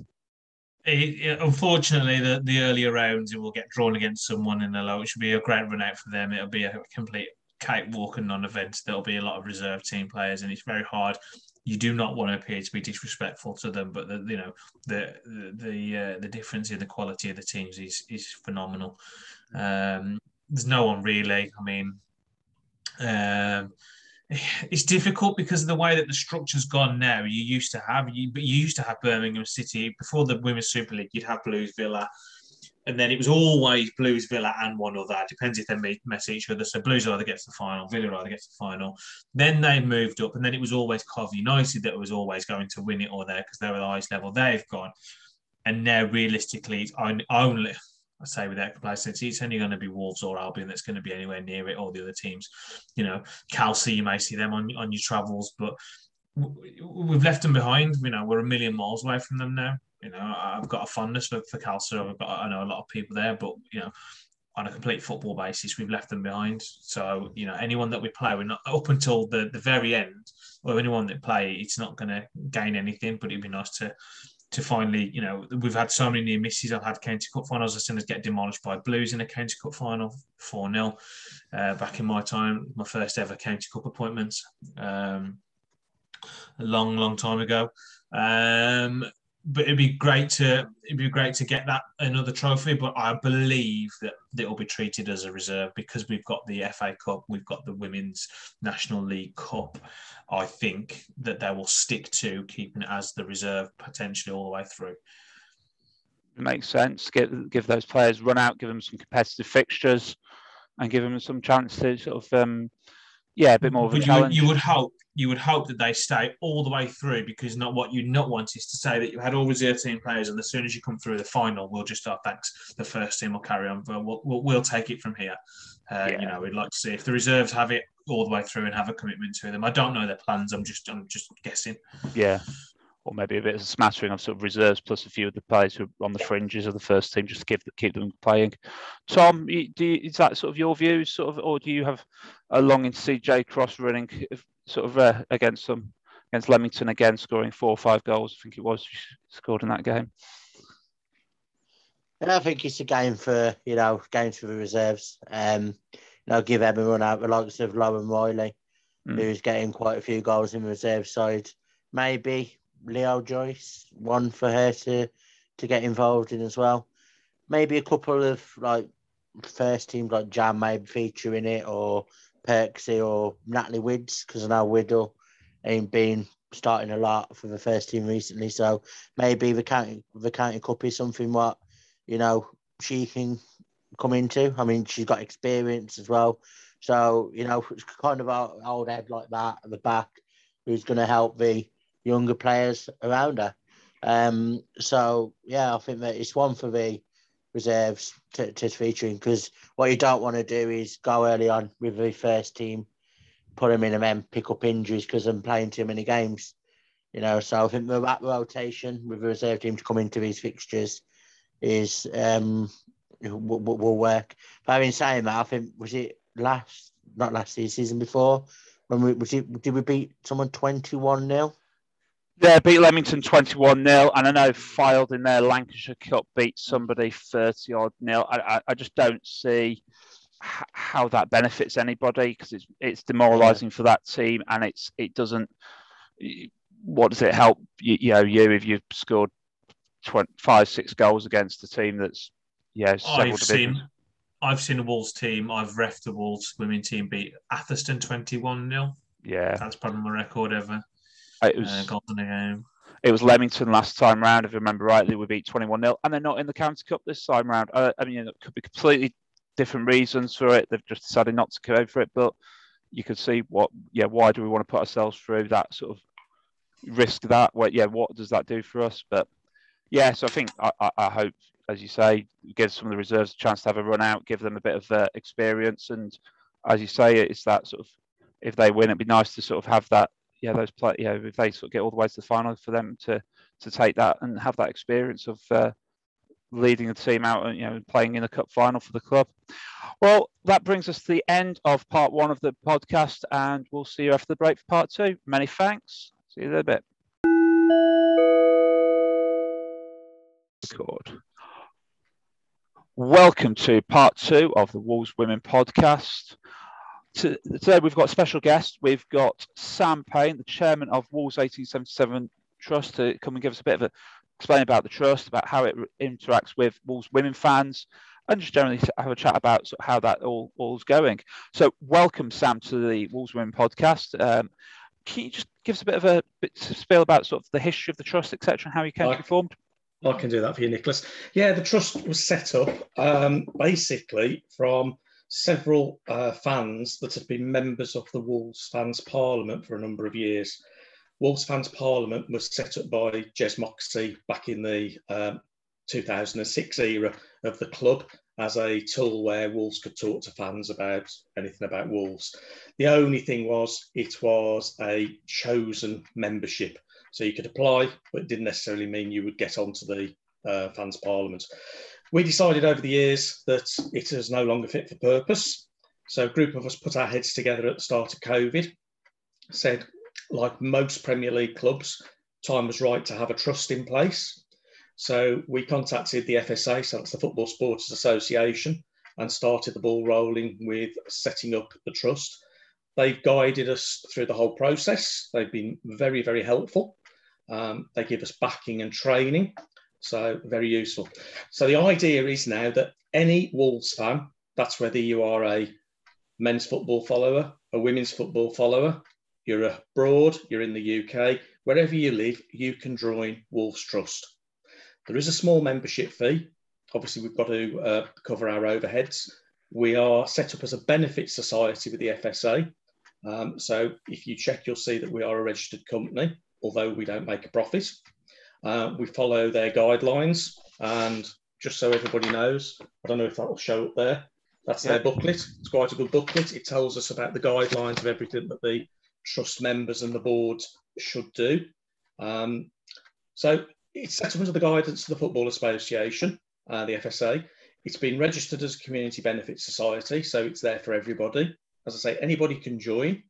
Unfortunately, the, the earlier rounds it will get drawn against someone in the low. It should be a great run out for them. It'll be a complete cakewalk and non-event. There'll be a lot of reserve team players, and it's very hard you do not want to appear to be disrespectful to them, but the you know the the uh, the difference in the quality of the teams is is phenomenal. Um, there's no one really. I mean, um, it's difficult because of the way that the structure's gone now. You used to have you, but you used to have Birmingham City before the Women's Super League. You'd have Blues Villa, and then it was always Blues, Villa, and one other. Depends if they meet, met each other. So Blues either gets the final, Villa either gets the final. Then they moved up, and then it was always Cov United that was always going to win it or there because they were the highest level. They've gone, and now realistically, it's only. I say without complacency, it's only going to be Wolves or Albion that's going to be anywhere near it, or the other teams. You know, Kelsey, you may see them on on your travels, but we've left them behind. You know, we're a million miles away from them now. You know, I've got a fondness for, for Calcio. I've got, I know a lot of people there, but you know, on a complete football basis, we've left them behind. So, you know, anyone that we play, we're not up until the, the very end, or anyone that play, it's not going to gain anything. But it'd be nice to to finally, you know, we've had so many near misses. I've had county cup finals. I've seen us get demolished by Blues in a county cup final, four 0 uh, back in my time, my first ever county cup appointments, um, a long, long time ago. Um, but it'd be great to it'd be great to get that another trophy. But I believe that it'll be treated as a reserve because we've got the FA Cup, we've got the Women's National League Cup. I think that they will stick to keeping it as the reserve potentially all the way through. It makes sense. Give give those players run out, give them some competitive fixtures, and give them some chance to sort of um, yeah, a bit more of a but challenge. You, you would hope you would hope that they stay all the way through because not what you not want is to say that you had all reserve team players and as soon as you come through the final, we'll just start thanks the first team will carry on. But we'll, we'll, we'll take it from here. Uh, yeah. You know, we'd like to see if the reserves have it all the way through and have a commitment to them. I don't know their plans. I'm just I'm just guessing. Yeah, or maybe a bit of a smattering of sort of reserves plus a few of the players who are on the fringes of the first team, just to keep keep them playing. Tom, do you, is that sort of your view, sort of, or do you have a longing to see Jay Cross running sort of uh, against some against Leamington again, scoring four or five goals? I think it was scored in that game. And I think it's a game for you know games for the reserves. Um, you know, give everyone out the likes of Lauren Riley, mm. who's getting quite a few goals in the reserve side. Maybe Leo Joyce, one for her to to get involved in as well. Maybe a couple of like first teams like Jam maybe feature in it or Perksy or Natalie Wids because I know Widdle ain't been starting a lot for the first team recently. So maybe the county the county cup is something what you know she can come into. I mean, she's got experience as well. So you know, it's kind of our old head like that at the back who's going to help the younger players around her. Um, so yeah, I think that it's one for the reserves to, to featuring because what you don't want to do is go early on with the first team put them in and then pick up injuries because I'm playing too many games. You know, so I think the rotation with the reserve team to come into these fixtures is um will, will work. But having saying that, I think was it last not last season, season before when we was it did we beat someone twenty one 0 yeah, beat Leamington 21 0. And I know Fylde in their Lancashire Cup beat somebody 30 odd nil. I, I, I, just don't see h- how that benefits anybody because it's it's demoralising for that team and it's it doesn't. What does it help you, you know you if you've scored 20, five six goals against a team that's yeah I've seen I've seen a Wolves team. I've refed the Wolves women team beat Atherstone 21 0. Yeah, that's probably my record ever. It was uh, game. It was Leamington last time round, if I remember rightly. We beat 21 0, and they're not in the County Cup this time round. Uh, I mean, it could be completely different reasons for it. They've just decided not to go for it, but you could see what, yeah, why do we want to put ourselves through that sort of risk that? Well, yeah, what does that do for us? But yeah, so I think I, I, I hope, as you say, give some of the reserves a chance to have a run out, give them a bit of uh, experience, and as you say, it's that sort of if they win, it'd be nice to sort of have that yeah, those play, yeah, if they sort of get all the way to the final, for them to to take that and have that experience of uh, leading the team out and you know playing in the cup final for the club. Well, that brings us to the end of part one of the podcast, and we'll see you after the break for part two. Many thanks. See you in a bit. Record. Welcome to part two of the Wolves Women podcast to, today we've got a special guest. We've got Sam Payne, the chairman of Wolves 1877 Trust, to come and give us a bit of a explain about the trust, about how it interacts with Wolves women fans, and just generally have a chat about sort of how that all all's going. So, welcome Sam to the Wolves Women podcast. Um, can you just give us a bit of a bit spiel about sort of the history of the trust, etc., and how you came to be formed? I can do that for you, Nicholas. Yeah, the trust was set up um, basically from several uh, fans that had been members of the Wolves Fans Parliament for a number of years. Wolves Fans Parliament was set up by Jez Moxey back in the um, 2006 era of the club as a tool where Wolves could talk to fans about anything about Wolves. The only thing was it was a chosen membership. So you could apply, but it didn't necessarily mean you would get onto the uh, fans parliament. We decided over the years that it is no longer fit for purpose. So a group of us put our heads together at the start of COVID, said, like most Premier League clubs, time was right to have a trust in place. So we contacted the FSA, so that's the Football Supporters Association, and started the ball rolling with setting up the trust. They've guided us through the whole process. They've been very, very helpful. Um, they give us backing and training. So very useful. So the idea is now that any Wolves fan, that's whether you are a men's football follower, a women's football follower, you're abroad, you're in the UK, wherever you live, you can join Wolves Trust. There is a small membership fee. Obviously, we've got to uh, cover our overheads. We are set up as a benefit society with the FSA. Um, so if you check, you'll see that we are a registered company, although we don't make a profit. Uh, we follow their guidelines, and just so everybody knows, I don't know if that will show up there. That's yeah. their booklet. It's quite a good booklet. It tells us about the guidelines of everything that the trust members and the board should do. Um, so it's set up under the guidance of the Football Association, uh, the FSA. It's been registered as a community benefit society, so it's there for everybody. As I say, anybody can join.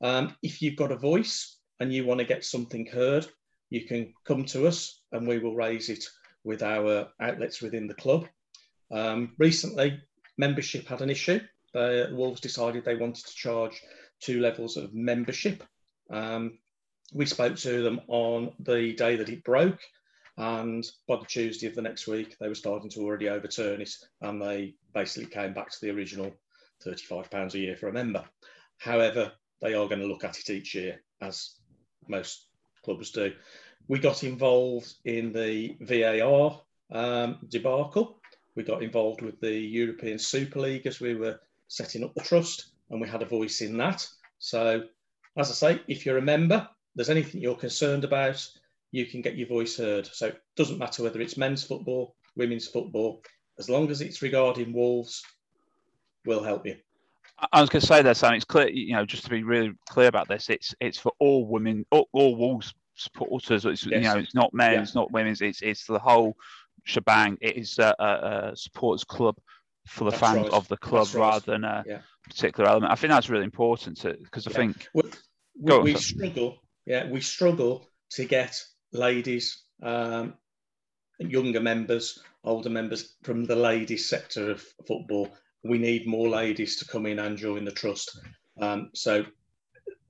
Um, if you've got a voice and you want to get something heard, you can come to us and we will raise it with our outlets within the club. Um, recently, membership had an issue. The Wolves decided they wanted to charge two levels of membership. Um, we spoke to them on the day that it broke, and by the Tuesday of the next week, they were starting to already overturn it, and they basically came back to the original £35 a year for a member. However, they are going to look at it each year, as most clubs do. We got involved in the VAR um, debacle. We got involved with the European Super League as we were setting up the trust, and we had a voice in that. So, as I say, if you're a member, there's anything you're concerned about, you can get your voice heard. So it doesn't matter whether it's men's football, women's football, as long as it's regarding Wolves, we'll help you. I was going to say that, Sam. It's clear, you know, just to be really clear about this, it's it's for all women, all, all Wolves supporters. It's, yes. You know, it's not men, yeah. it's not women's. It's it's the whole shebang. It is a, a, a supporters club for the that's fans right. of the club that's rather right. than a yeah. particular element. I think that's really important because I yeah. think we, we, we struggle. Yeah, we struggle to get ladies, um, younger members, older members from the ladies sector of football we need more ladies to come in and join the trust. Um, so,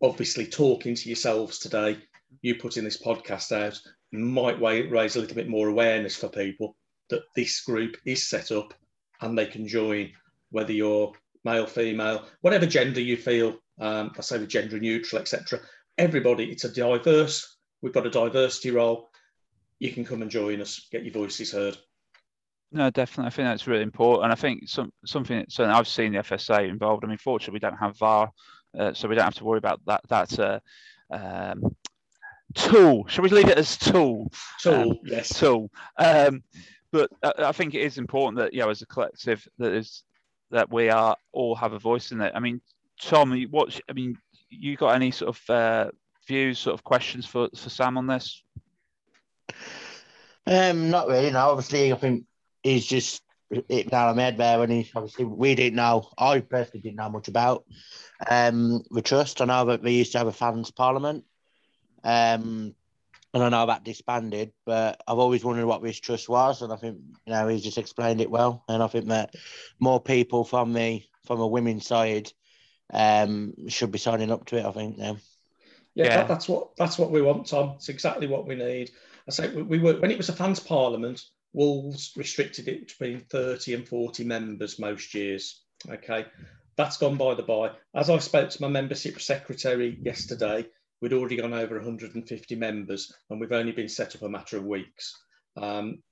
obviously, talking to yourselves today, you putting this podcast out might raise a little bit more awareness for people that this group is set up and they can join, whether you're male, female, whatever gender you feel. Um, I say the gender neutral, etc. Everybody, it's a diverse. We've got a diversity role. You can come and join us, get your voices heard. No, definitely. I think that's really important. I think some something certainly I've seen the FSA involved. I mean, fortunately, we don't have VAR, uh, so we don't have to worry about that. That uh, um, tool. Shall we leave it as tool? Tool, um, yes. Tool. Um, but I, I think it is important that you know, as a collective, that is that we are all have a voice in it. I mean, Tom, what I mean, you got any sort of uh, views, sort of questions for for Sam on this? Um, not really. No, obviously, I think he's just it down my head there when he obviously we didn't know I personally didn't know much about um the trust. I know that we used to have a fans parliament. Um and I know that disbanded, but I've always wondered what this trust was, and I think you know he's just explained it well. And I think that more people from the from a women's side um should be signing up to it. I think now. Yeah, yeah. That, that's what that's what we want, Tom. It's exactly what we need. I say we, we were when it was a fans parliament. Wolves restricted it between 30 and 40 members most years. Okay, that's gone by the by. As I spoke to my membership secretary yesterday, we'd already gone over 150 members and we've only been set up a matter of weeks. Um,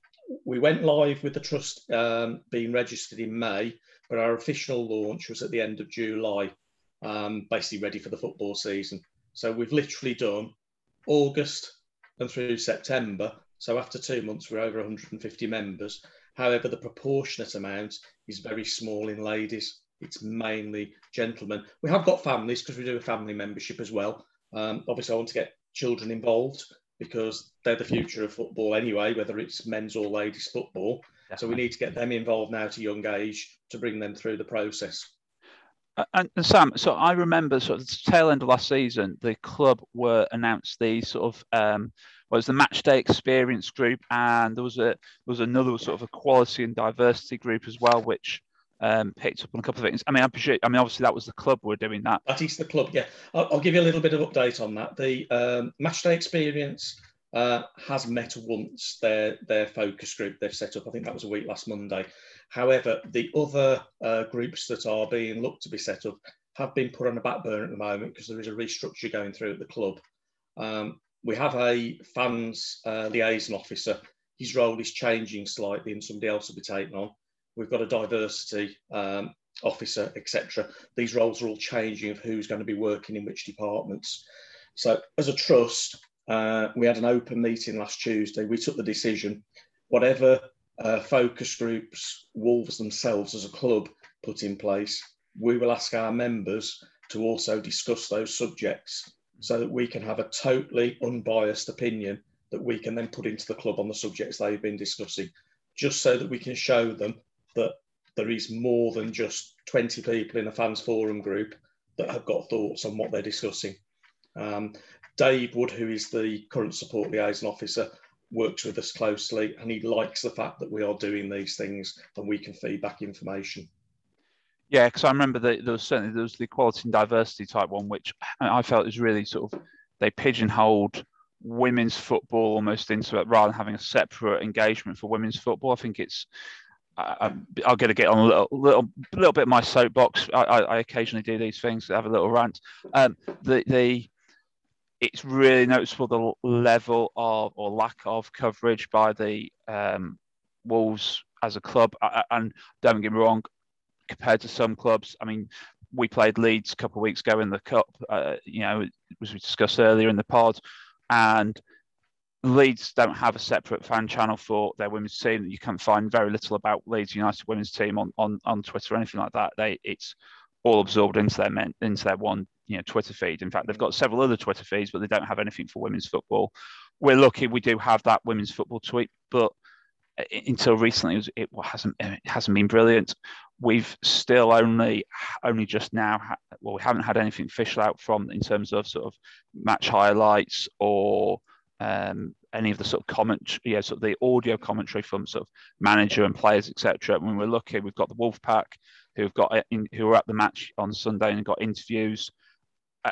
we went live with the trust um, being registered in May, but our official launch was at the end of July, um, basically ready for the football season. So we've literally done August and through September so after two months, we're over 150 members. However, the proportionate amount is very small in ladies. It's mainly gentlemen. We have got families because we do a family membership as well. Um, obviously, I want to get children involved because they're the future of football anyway, whether it's men's or ladies football. Definitely. So we need to get them involved now at a young age to bring them through the process. And, and, Sam, so I remember sort of the tail end of last season, the club were announced these sort of um, was the match day experience group, and there was a there was another sort of a quality and diversity group as well, which um, picked up on a couple of things. I mean, I appreciate. I mean, obviously that was the club we were doing that. That is the club. Yeah, I'll, I'll give you a little bit of update on that. The um, match day experience uh, has met once their their focus group they've set up. I think that was a week last Monday. However, the other uh, groups that are being looked to be set up have been put on the back burner at the moment because there is a restructure going through at the club. Um, we have a fans uh, liaison officer. His role is changing slightly, and somebody else will be taken on. We've got a diversity um, officer, etc. These roles are all changing of who's going to be working in which departments. So, as a trust, uh, we had an open meeting last Tuesday. We took the decision, whatever uh, focus groups Wolves themselves as a club put in place, we will ask our members to also discuss those subjects so that we can have a totally unbiased opinion that we can then put into the club on the subjects they've been discussing, just so that we can show them that there is more than just 20 people in a fans forum group that have got thoughts on what they're discussing. Um, Dave Wood, who is the current support liaison officer, works with us closely and he likes the fact that we are doing these things and we can feed back information. Yeah, because I remember there was certainly there was the equality and diversity type one, which I felt is really sort of they pigeonholed women's football almost into it rather than having a separate engagement for women's football. I think it's I, I'll get to get on a little, little, little bit of my soapbox. I, I, I occasionally do these things, have a little rant. Um, the the it's really noticeable the level of or lack of coverage by the um, Wolves as a club. And don't get me wrong, compared to some clubs. I mean, we played Leeds a couple of weeks ago in the cup. Uh, you know, as we discussed earlier in the pod, and Leeds don't have a separate fan channel for their women's team. You can find very little about Leeds United women's team on on, on Twitter or anything like that. They it's all absorbed into their men, into their one you know Twitter feed. In fact, they've got several other Twitter feeds, but they don't have anything for women's football. We're lucky we do have that women's football tweet, but until recently it hasn't it hasn't been brilliant. We've still only only just now well we haven't had anything official out from in terms of sort of match highlights or um, any of the sort of comment, yeah, sort of the audio commentary from sort of manager and players, etc. When we're lucky, we've got the Wolfpack who've got in, who were at the match on Sunday and got interviews,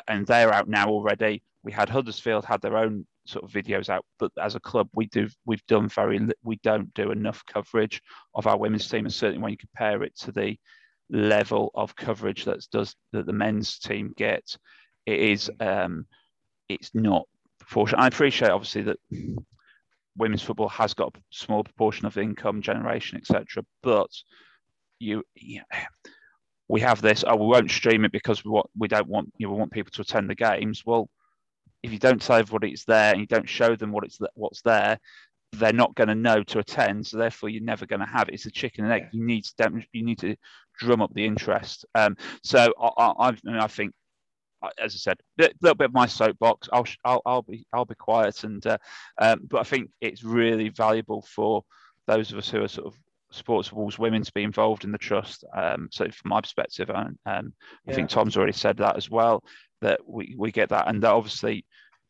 and they're out now already. We had Huddersfield had their own sort of videos out, but as a club, we do we've done very we don't do enough coverage of our women's team, and certainly when you compare it to the level of coverage that does that the men's team get, it is um, it's not proportion. I appreciate obviously that women's football has got a small proportion of income generation, etc. But you, you we have this. Oh, we won't stream it because we want we don't want you know, we want people to attend the games. Well, if you don't tell everybody it's there and you don't show them what it's what's there, they're not going to know to attend. So therefore, you're never going to have it. It's a chicken and egg. Yeah. You need to you need to drum up the interest. Um, so I, I, I think as I said, a little bit of my soapbox. I'll I'll, I'll be I'll be quiet, and uh, um, but I think it's really valuable for those of us who are sort of sports Wolves women to be involved in the trust. Um, so from my perspective, and um, I think Tom's already said that as well that we we get that, and that obviously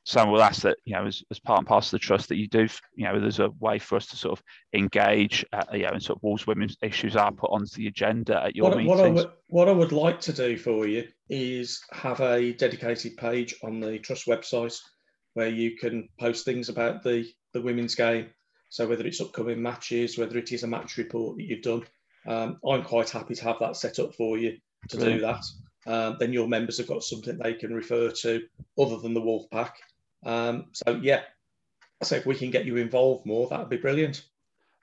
Sam will ask that you know as, as part and parcel of the trust that you do you know there's a way for us to sort of engage uh, you know and sort of Wolves women's issues are put onto the agenda at your what, meetings. What I, would, what I would like to do for you is have a dedicated page on the trust website where you can post things about the the women's game. So whether it's upcoming matches, whether it is a match report that you've done, um, I'm quite happy to have that set up for you to Brilliant. do that. Um, then your members have got something they can refer to other than the Wolfpack um, so yeah, so if we can get you involved more, that would be brilliant.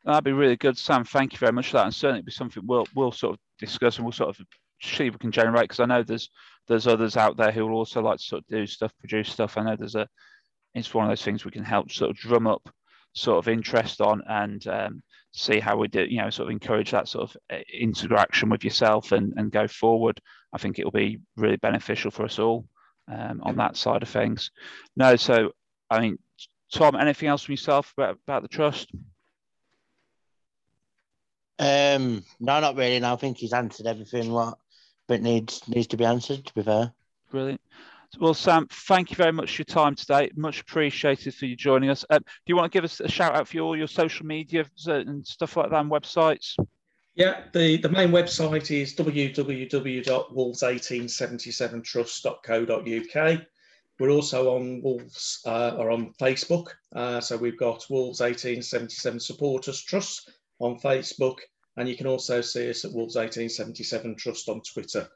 That'd be really good, Sam. Thank you very much for that, and certainly be something we'll we'll sort of discuss and we'll sort of see if we can generate because I know there's there's others out there who will also like to sort of do stuff, produce stuff. I know there's a it's one of those things we can help sort of drum up sort of interest on and um, see how we do, you know, sort of encourage that sort of uh, interaction with yourself and, and go forward. I think it will be really beneficial for us all um, on that side of things. No, so I mean, Tom, anything else from yourself about, about the trust? Um, no, not really. No, I think he's answered everything what but needs needs to be answered. To be fair, brilliant. Well, Sam, thank you very much for your time today. Much appreciated for you joining us. Um, do you want to give us a shout out for all your social media and stuff like that and websites? Yeah, the, the main website is www.wolves1877trust.co.uk. We're also on Wolves uh, or on Facebook. Uh, so we've got Wolves 1877 Supporters Trust on Facebook, and you can also see us at Wolves 1877 Trust on Twitter.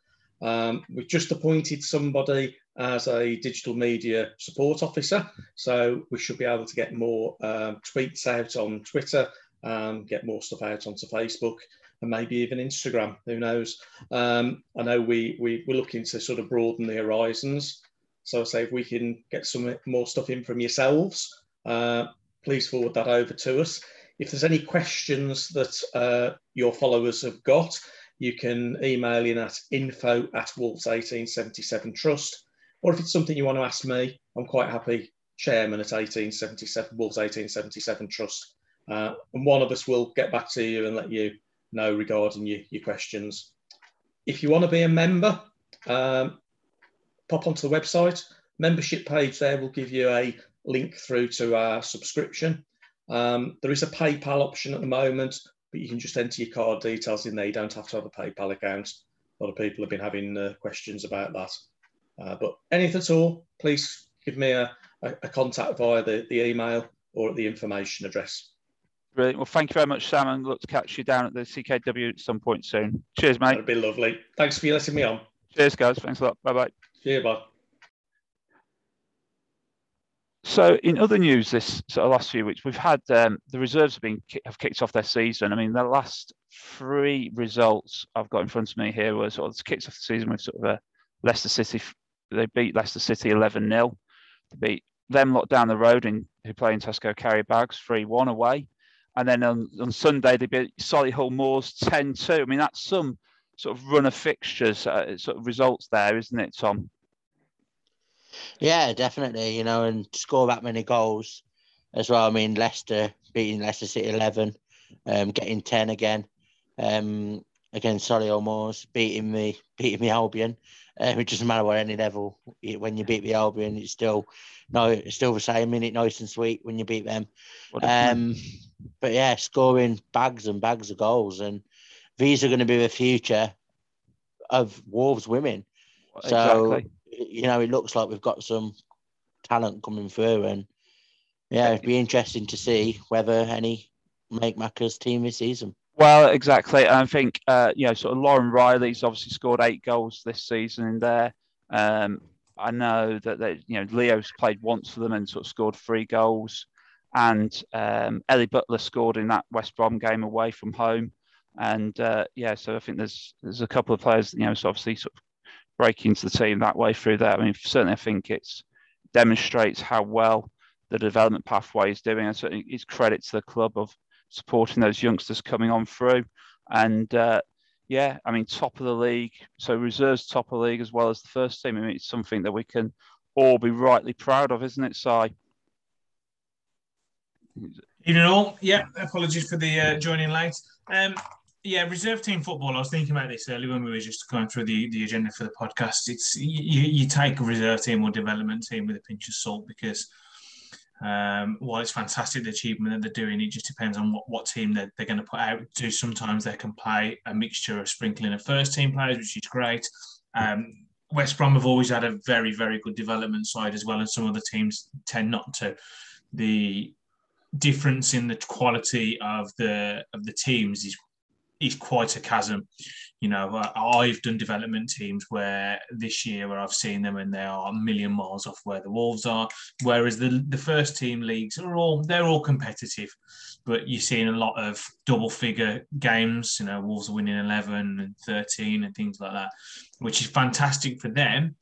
Um, we've just appointed somebody as a digital media support officer, so we should be able to get more um, tweets out on Twitter, um, get more stuff out onto Facebook and maybe even Instagram. Who knows? Um, I know we, we we're looking to sort of broaden the horizons. So I say if we can get some more stuff in from yourselves, uh, please forward that over to us. If there's any questions that uh, your followers have got, you can email in at info at Wolves 1877 Trust. Or if it's something you want to ask me, I'm quite happy, chairman at 1877 Wolves 1877 Trust. Uh, and one of us will get back to you and let you know regarding your, your questions. If you want to be a member, um, pop onto the website. Membership page there will give you a link through to our subscription. Um, there is a PayPal option at the moment, but you can just enter your card details in there. You don't have to have a PayPal account. A lot of people have been having uh, questions about that. Uh, but anything at all, please give me a, a, a contact via the, the email or at the information address. Brilliant. Well, thank you very much, Sam, and look to catch you down at the CKW at some point soon. Cheers, mate. That'd be lovely. Thanks for letting me on. Cheers, guys. Thanks a lot. Bye bye. See you. Bye. So, in other news, this sort of last few weeks, we've had um, the reserves have been have kicked off their season. I mean, the last three results I've got in front of me here were sort of kicked off the season with sort of a Leicester City. They beat Leicester City 11 0. They beat them lot down the road in who play in Tesco Carrier Bags 3 1 away. And then on, on Sunday, they beat Solihull Moors 10 2. I mean, that's some sort of run of fixtures, uh, sort of results there, isn't it, Tom? Yeah, definitely. You know, and score that many goals as well. I mean, Leicester beating Leicester City 11, um, getting 10 again um, against Solihull Moors, beating me, beating me Albion. Um, it doesn't matter what any level. When you beat the Albion, it's still no, it's still the same. Minute nice and sweet when you beat them. Um, but yeah, scoring bags and bags of goals, and these are going to be the future of Wolves women. So exactly. You know, it looks like we've got some talent coming through, and yeah, it'd be interesting to see whether any make Macca's team this season. Well, exactly. I think uh, you know, sort of Lauren Riley's obviously scored eight goals this season in there. Um, I know that they, you know Leo's played once for them and sort of scored three goals, and um, Ellie Butler scored in that West Brom game away from home, and uh, yeah, so I think there's there's a couple of players you know, so obviously sort of breaking into the team that way through that. I mean, certainly I think it's demonstrates how well the development pathway is doing, and certainly it's credit to the club of supporting those youngsters coming on through. And uh, yeah, I mean, top of the league. So reserves top of the league as well as the first team. I mean, it's something that we can all be rightly proud of, isn't it, Si? Even all, yeah. Apologies for the uh, joining late. Um, yeah, reserve team football. I was thinking about this earlier when we were just going through the, the agenda for the podcast. It's you, you take a reserve team or development team with a pinch of salt because um, while it's fantastic the achievement that they're doing, it just depends on what, what team they're, they're going to put out to. Sometimes they can play a mixture of sprinkling of first team players, which is great. Um, West Brom have always had a very, very good development side as well, and some other teams tend not to. The difference in the quality of the of the teams is is quite a chasm. You know, uh, I've done development teams where this year where I've seen them and they are a million miles off where the Wolves are. Whereas the the first team leagues are all they're all competitive, but you're seeing a lot of double figure games. You know, Wolves are winning eleven and thirteen and things like that, which is fantastic for them.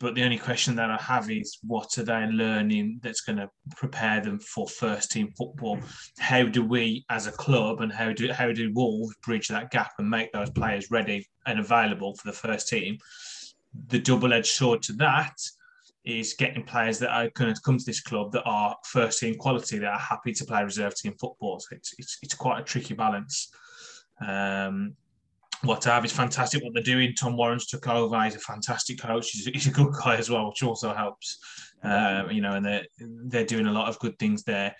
But the only question that I have is what are they learning that's going to prepare them for first team football? How do we, as a club, and how do how do Wolves bridge that gap and make those players ready and available for the first team? The double-edged sword to that is getting players that are going to come to this club that are first team quality, that are happy to play reserve team football. So it's, it's, it's quite a tricky balance. Um, what have. It's fantastic what they're doing. Tom Warren's took over. He's a fantastic coach. He's, he's a good guy as well, which also helps. Um, you know, and they're they're doing a lot of good things there.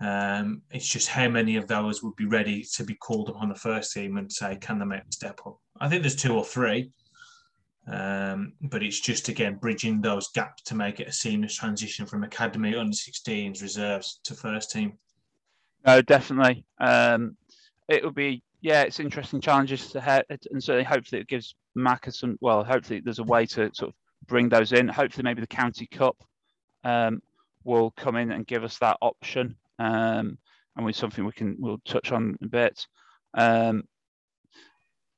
Um, it's just how many of those would be ready to be called upon the first team and say, can they make a step up? I think there's two or three. Um, but it's just again bridging those gaps to make it a seamless transition from academy under 16s reserves to first team. No, definitely. Um, it will be yeah, it's interesting challenges to have, and certainly hopefully it gives Macca some. Well, hopefully there's a way to sort of bring those in. Hopefully maybe the County Cup um, will come in and give us that option, um, and with something we can we'll touch on a bit. Um,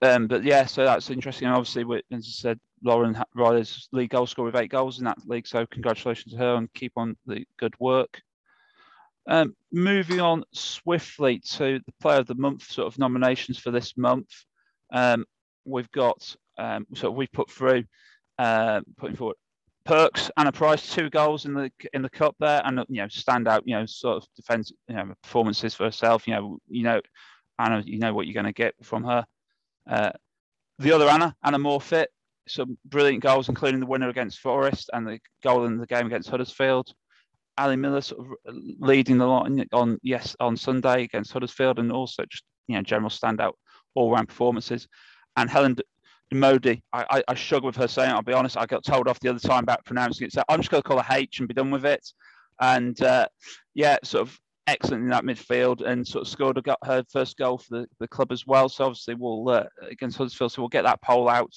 um, but yeah, so that's interesting. And obviously, as I said, Lauren Riley's league goal scorer with eight goals in that league. So congratulations to her and keep on the good work. Um, moving on swiftly to the player of the month sort of nominations for this month. Um, we've got, um, so we've put through, uh, putting forward Perks and a prize, two goals in the in the cup there, and you know stand out, you know sort of defense, you know performances for herself. You know, you know, Anna, you know what you're going to get from her. Uh, the other Anna, Anna Morphet, some brilliant goals, including the winner against Forest and the goal in the game against Huddersfield. Ali Miller sort of leading the line on yes on Sunday against Huddersfield, and also just you know general standout all round performances. And Helen Modi, I, I, I struggle with her saying. I'll be honest. I got told off the other time about pronouncing it, so I'm just going to call her H and be done with it. And uh, yeah, sort of excellent in that midfield and sort of scored a, got her first goal for the, the club as well. So obviously we'll uh, against Huddersfield, so we'll get that poll out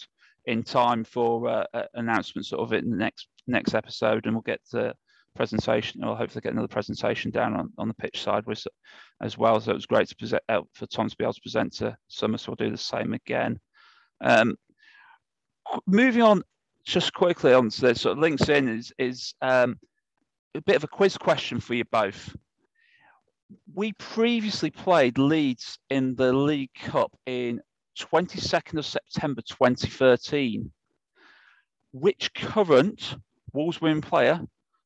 in time for uh, announcement sort of in the next next episode, and we'll get to presentation, I'll hopefully get another presentation down on, on the pitch side with, as well. So it was great to present uh, for Tom to be able to present to Summer. So we'll do the same again. Um, moving on, just quickly on to this, sort of links in is is um, a bit of a quiz question for you both. We previously played Leeds in the League Cup in 22nd of September 2013. Which current Wolves women player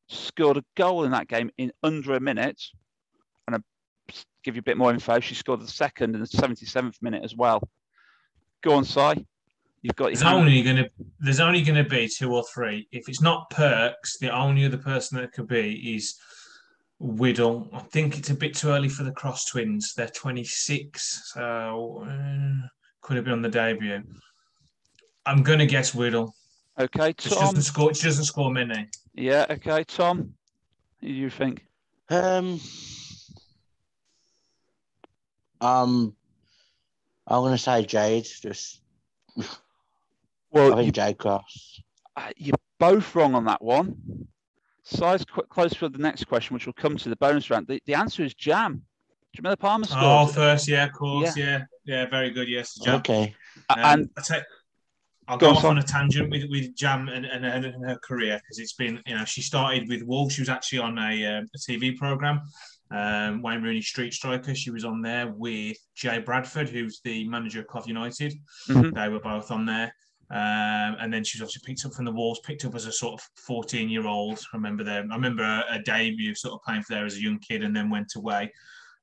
scored a goal in that game in under a minute? And I'll give you a bit more info. She scored the second in the 77th minute as well. Go on, Si. You've got there's only going to there's only going to be two or three. If it's not Perks, the only other person that could be is Whittle. I think it's a bit too early for the Cross Twins. They're 26, so uh, could have been on the debut. I'm going to guess Whittle. Okay, Tom. She doesn't score. She doesn't score many. Yeah. Okay, Tom. Who do you think? Um. Um. I'm going to say Jade. Just. Well, I think Jade Cross. Uh, you're both wrong on that one. Size close for the next question, which will come to the bonus round. The, the answer is Jam. Jamila Palmer scored. Oh, first, yeah, of course, yeah, yeah, yeah very good, yes, Jam. Okay. Um, and I take, I'll go, go off on, on a tangent with, with Jam and, and, and her career because it's been, you know, she started with Wolves. She was actually on a, um, a TV program, um, Wayne Rooney Street Striker. She was on there with Jay Bradford, who's the manager of Cov United. Mm-hmm. They were both on there. Um, and then she was obviously picked up from the Wolves, picked up as a sort of 14 year old. I remember them. I remember a, a, debut sort of playing for there as a young kid and then went away,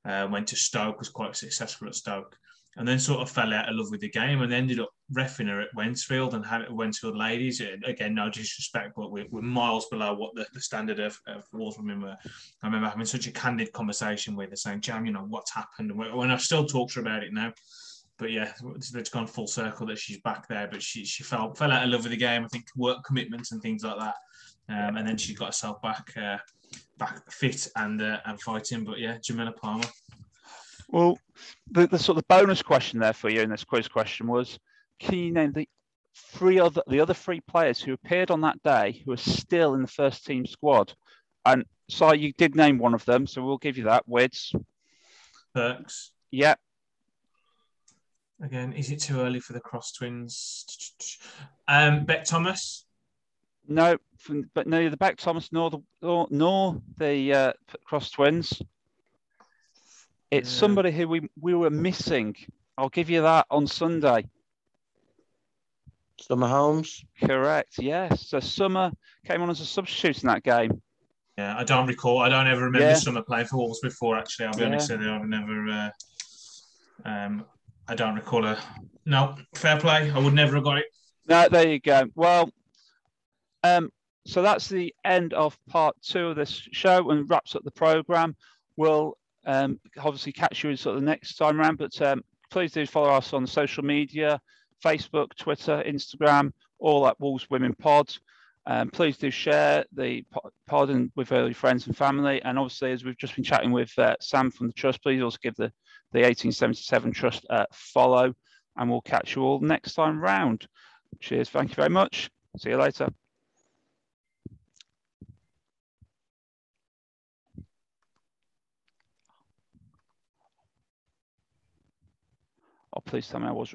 uh, went to Stoke, was quite successful at Stoke, and then sort of fell out of love with the game and ended up refing her at Wednesfield and had Wednesfield ladies. Again, no disrespect, but we're, we're miles below what the, the standard of, of Wolves women were. I remember having such a candid conversation with her saying, Jam, you know, what's happened? And when I still talk to her about it now but yeah, it's gone full circle that she's back there. But she she fell fell out of love with the game. I think work commitments and things like that. Um, and then she got herself back uh, back fit and uh, and fighting. But yeah, Jamila Palmer. Well, the, the sort of bonus question there for you in this quiz question was, can you name the three other the other three players who appeared on that day who are still in the first team squad? And so you did name one of them, so we'll give you that. Wids. Perks. Yeah, Again, is it too early for the cross twins? Um, Beck Thomas. No, from, but neither the Beck Thomas nor the nor, nor the uh, cross twins. It's yeah. somebody who we we were missing. I'll give you that on Sunday. Summer Holmes. Correct. Yes. So Summer came on as a substitute in that game. Yeah, I don't recall. I don't ever remember yeah. Summer playing for Wolves before. Actually, I'll be yeah. honest with you. I've never. Uh, um, I don't recall a. No, fair play. I would never have got it. No, there you go. Well, um, so that's the end of part two of this show and wraps up the program. We'll um, obviously catch you in sort of the next time around, but um, please do follow us on social media Facebook, Twitter, Instagram, all at Wolves Women Pod. Um, please do share the pod and with your friends and family. And obviously, as we've just been chatting with uh, Sam from the Trust, please also give the the 1877 Trust uh, follow, and we'll catch you all next time round. Cheers. Thank you very much. See you later. Oh, please tell me I was.